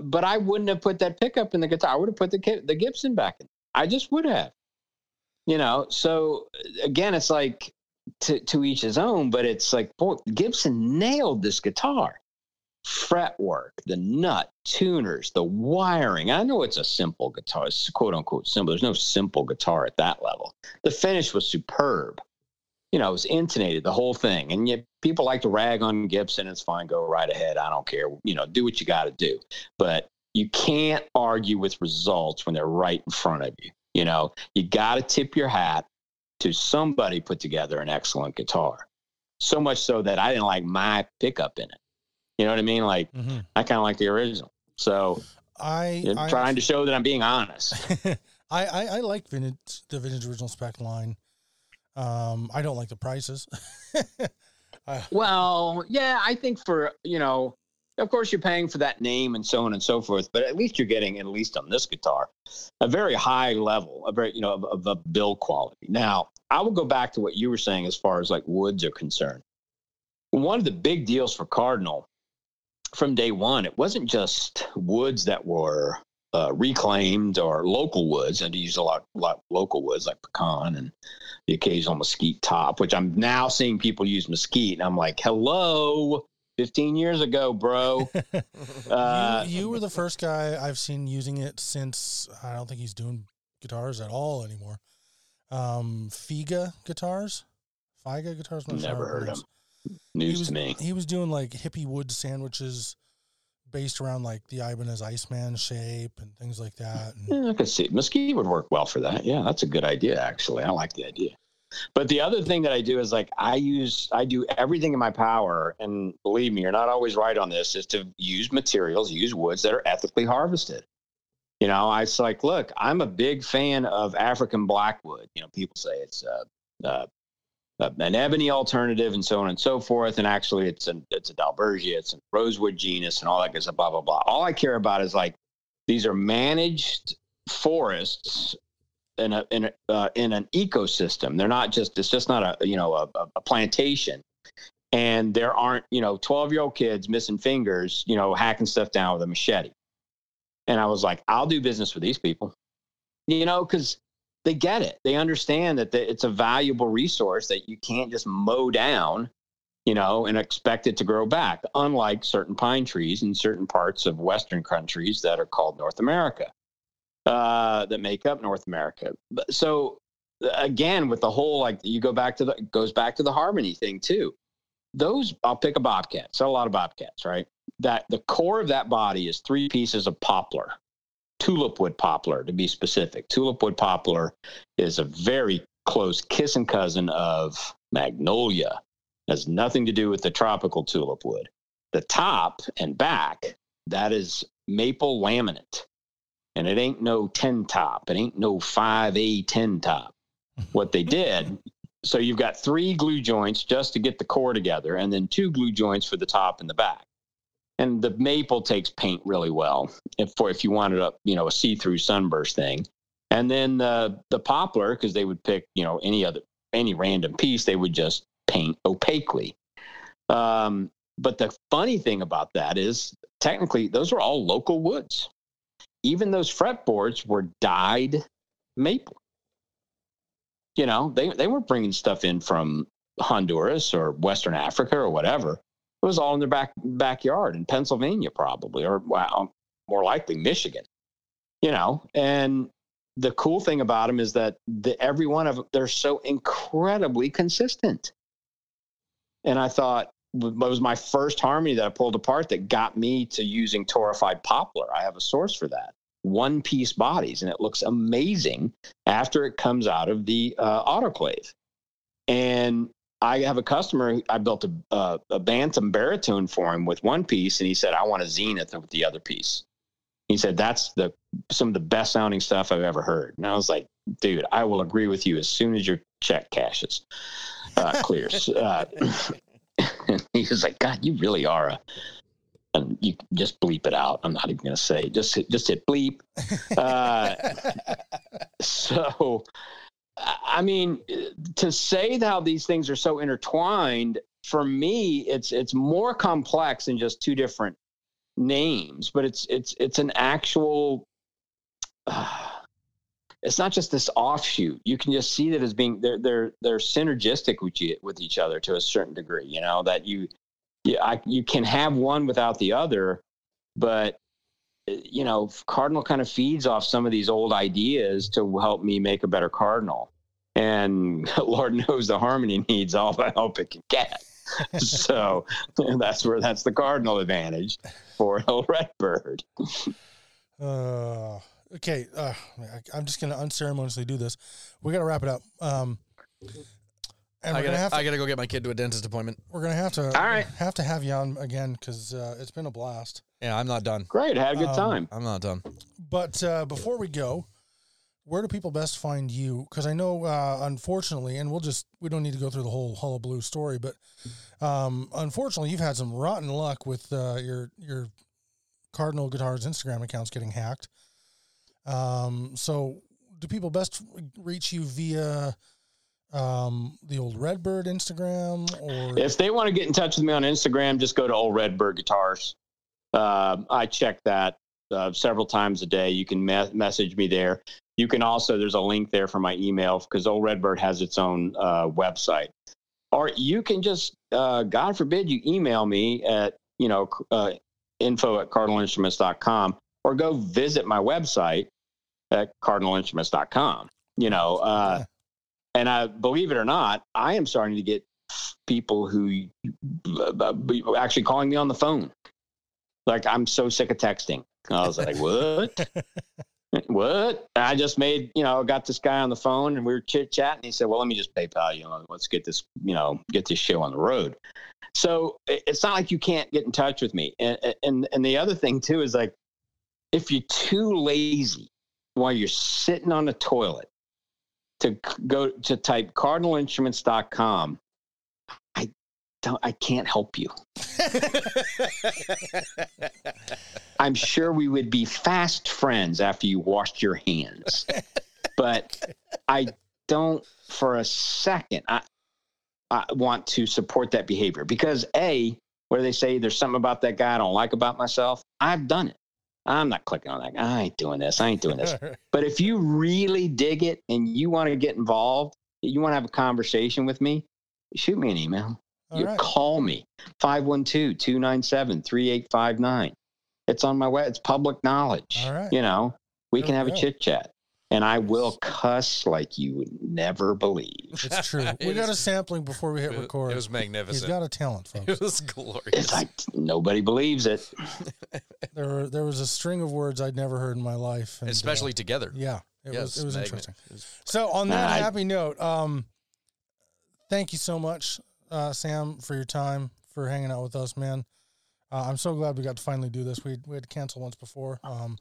but I wouldn't have put that pickup in the guitar. I would have put the the Gibson back in. I just would have. You know. So again, it's like to to each his own. But it's like, boy, Gibson nailed this guitar. Fretwork, the nut, tuners, the wiring. I know it's a simple guitar, it's quote unquote simple. There's no simple guitar at that level. The finish was superb. You know, it was intonated, the whole thing. And yet people like to rag on Gibson. It's fine. Go right ahead. I don't care. You know, do what you got to do. But you can't argue with results when they're right in front of you. You know, you got to tip your hat to somebody put together an excellent guitar. So much so that I didn't like my pickup in it. You know what I mean? Like hmm I kind of like the original. So I, I'm I trying to show that I'm being honest. [LAUGHS] I, I I like vintage the vintage original spec line. Um, I don't like the prices. I, [LAUGHS] Well, yeah, I think for you know, of course, you're paying for that name and so on and so forth, but at least you're getting, at least on this guitar, a very high level, a very you know of, of build quality. Now, I will go back to what you were saying as far as like woods are concerned. One of the big deals for Cardinal from day one, it wasn't just woods that were uh, reclaimed or local woods, and to use a lot, lot local woods like pecan and the occasional mesquite top, which I'm now seeing people use mesquite, and I'm like, hello, 15 years ago, bro. [LAUGHS] Uh, you, you were the first guy I've seen using it since I don't think he's doing guitars at all anymore. Um, Figa guitars, Figa guitars. I'm sure Never heard works. him. News he was, to me. He was doing like hippie wood sandwiches based around like the Ibanez Iceman shape and things like that. And Yeah, I could see mesquite would work well for that. Yeah, that's a good idea. Actually, I like the idea. But the other thing that I do is like I use I do everything in my power, and believe me, you're not always right on this. Is to use materials, use woods that are ethically harvested. You know, I it's like, look, I'm a big fan of African blackwood. You know, people say it's uh, uh, uh, an ebony alternative and so on and so forth. And actually, it's a it's a Dalbergia, it's a rosewood genus, and all that stuff. Blah blah blah. All I care about is like these are managed forests in a in a, uh, in an ecosystem. They're not just it's just not a you know a, a plantation. And there aren't you know twelve year old kids missing fingers you know hacking stuff down with a machete. And I was like, I'll do business with these people, you know, because they get it. They understand that it's a valuable resource that you can't just mow down, you know, and expect it to grow back. Unlike certain pine trees in certain parts of Western countries that are called North America, uh, that make up North America. So again, with the whole like, you go back to the goes back to the harmony thing too. Those I'll pick a Bobkat. So a lot of Bobkats, right? That the core of that body is three pieces of poplar tulip wood poplar to be specific. Tulip wood poplar is a very close kissing cousin of magnolia. Has nothing to do with the tropical tulip wood. The top and back, that is maple laminate. And it ain't no 10 top. It ain't no 5A 10 top. [LAUGHS] What they did, so you've got three glue joints just to get the core together, and then two glue joints for the top and the back and the maple takes paint really well if for if you wanted a you know a see-through sunburst thing. And then the the poplar because they would pick you know any other any random piece they would just paint opaquely. Um, but the funny thing about that is technically those are all local woods. Even those fretboards were dyed maple. You know they, they weren't bringing stuff in from honduras or western africa or whatever it was all in their back backyard in Pennsylvania, probably, or well, more likely Michigan. You know, and the cool thing about them is that the, every one of them, they're so incredibly consistent. And I thought it was my first harmony that I pulled apart that got me to using torrefied poplar. I have a source for that. One piece bodies, and it looks amazing after it comes out of the uh, autoclave. And I have a customer. I built a, a, a bantam baritone for him with one piece, and he said, "I want a zenith with the other piece." He said, "That's the some of the best sounding stuff I've ever heard." And I was like, "Dude, I will agree with you as soon as your check cashes, uh, clears." [LAUGHS] uh, [LAUGHS] he was like, "God, you really are a." And you just bleep it out. I'm not even going to say. Just hit, just hit bleep. Uh, [LAUGHS] so I mean, to say how these things are so intertwined, for me, it's it's more complex than just two different names, but it's it's it's an actual. Uh, [SIGHS] it's not just this offshoot. You can just see that as being they're they're they're synergistic with you, with each other to a certain degree. You know that you, you I, you can have one without the other, but you know, Cardinal kind of feeds off some of these old ideas to help me make a better Cardinal. And [LAUGHS] Lord knows the harmony [LAUGHS] needs all the help it can get. [LAUGHS] so that's where that's the Cardinal advantage for a Redbird. Uh, okay, uh, I, I'm just gonna unceremoniously do this. We gotta wrap it up. Um, And I we're gonna gotta, have to I gotta go get my kid to a dentist appointment. we're gonna have to All right. have to have you on again because uh, it's been a blast. Yeah, I'm not done. Great. Had a good Um, time. I'm not done. But uh, before we go, where do people best find you? Because I know, uh, unfortunately, and we'll just we don't need to go through the whole hullabaloo story, but um, unfortunately, you've had some rotten luck with uh, your your Cardinal Guitars Instagram accounts getting hacked. Um, so, do people best reach you via um, the old Redbird Instagram or If they want to get in touch with me on Instagram, just go to Old Redbird Guitars. Um, I check that uh, several times a day. You can me- message me there. You can also, there's a link there for my email because Old Redbird has its own uh, website. Or you can just, uh, God forbid, you email me at, you know, uh, info at cardinalinstruments.com or go visit my website at cardinalinstruments.com. You know, uh, Yeah. And I believe it or not, I am starting to get people who actually calling me on the phone. Like I'm so sick of texting. I was like, what? [LAUGHS] what? I just made, you know, got this guy on the phone and we were chit chatting. He said, well, let me just PayPal you. Know, let's get this, you know, get this show on the road. So it's not like you can't get in touch with me. And, and, and the other thing too is like, if you're too lazy while you're sitting on the toilet to go to type cardinalinstruments.com, I don't, I can't help you. [LAUGHS] I'm sure we would be fast friends after you washed your hands. but I don't for a second I I want to support that behavior because A, where they say there's something about that guy I don't like about myself, I've done it. I'm not clicking on that. I ain't doing this. I ain't doing this. [LAUGHS] But if you really dig it and you want to get involved, you want to have a conversation with me, shoot me an email. All you right. call me 512-297-3859 it's on my web it's public knowledge right. you know we There can we have a chit chat and i will cuss like you would never believe It's true. [LAUGHS] It we got a sampling before we hit record. it was magnificent. He's got a talent, [LAUGHS] folks. it was glorious. it's like nobody believes it [LAUGHS] there were, there was a string of words I'd never heard in my life, and, uh, Especially together. yeah, it Yes, was it was magni- interesting. it was- So on that I- happy note, um, thank you so much, uh, Sam, for your time for hanging out with us, man. Uh, I'm so glad we got to finally do this. We we had to cancel once before. Um,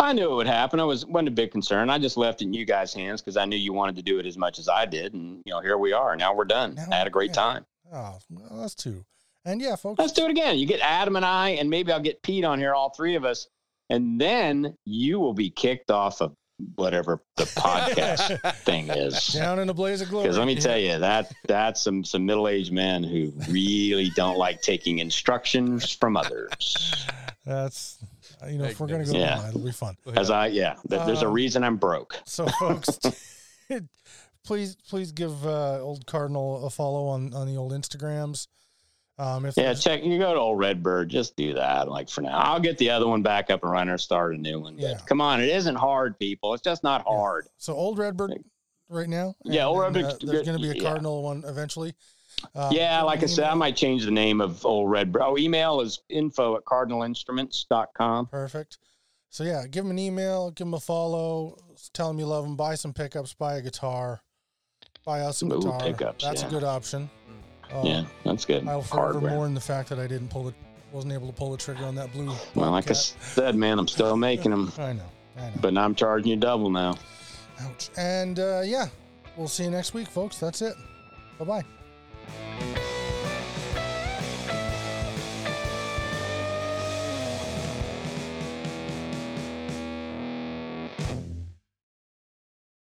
i knew it would happen. I was wasn't a big concern. I just left it in you guys hands because i knew you wanted to do it as much as i did. And you know here we are. Now we're done. Now- i had a great yeah. time. Oh, well, that's two. And yeah, folks, let's do it again. You get adam and i and maybe i'll get pete on here all three of us and then you will be kicked off of whatever the [LAUGHS] podcast thing is. Down in a blaze of glory. Because let me tell you that that's some some middle aged men who really don't like taking instructions from others. that's you know if we're gonna go, Yeah. down, it'll be fun. As I yeah, th- there's a Um, reason I'm broke. So, [LAUGHS] folks, [LAUGHS] please please give uh, old Cardinal a follow on on the old Instagrams. Um, if Yeah, check. You go to old Redbird. Just do that. Like for now, I'll get the other one back up and running or start a new one. But Yeah. come on, it isn't hard, people. It's just not Yeah. hard. so old Redbird right now. Yeah, Old Redbird- uh, there's going to be a yeah. Cardinal one eventually. Uh, yeah, like I said, I might change the name of old Redbird. Oh, email is info at cardinalinstruments.com. Perfect. So yeah, give him an email, give him a follow, tell him you love him, buy some pickups, buy a guitar, buy us a Ooh, guitar. pickups, That's yeah. a good option. Uh, yeah, that's good. I'll forever Hardware. mourn the fact that I didn't pull it, wasn't able to pull the trigger on that blue. Well, like I said, man, I'm still making them, [LAUGHS] I know, I know. but now I'm charging you double now. Ouch. And uh, yeah, we'll see you next week, folks. That's it. Bye bye. Música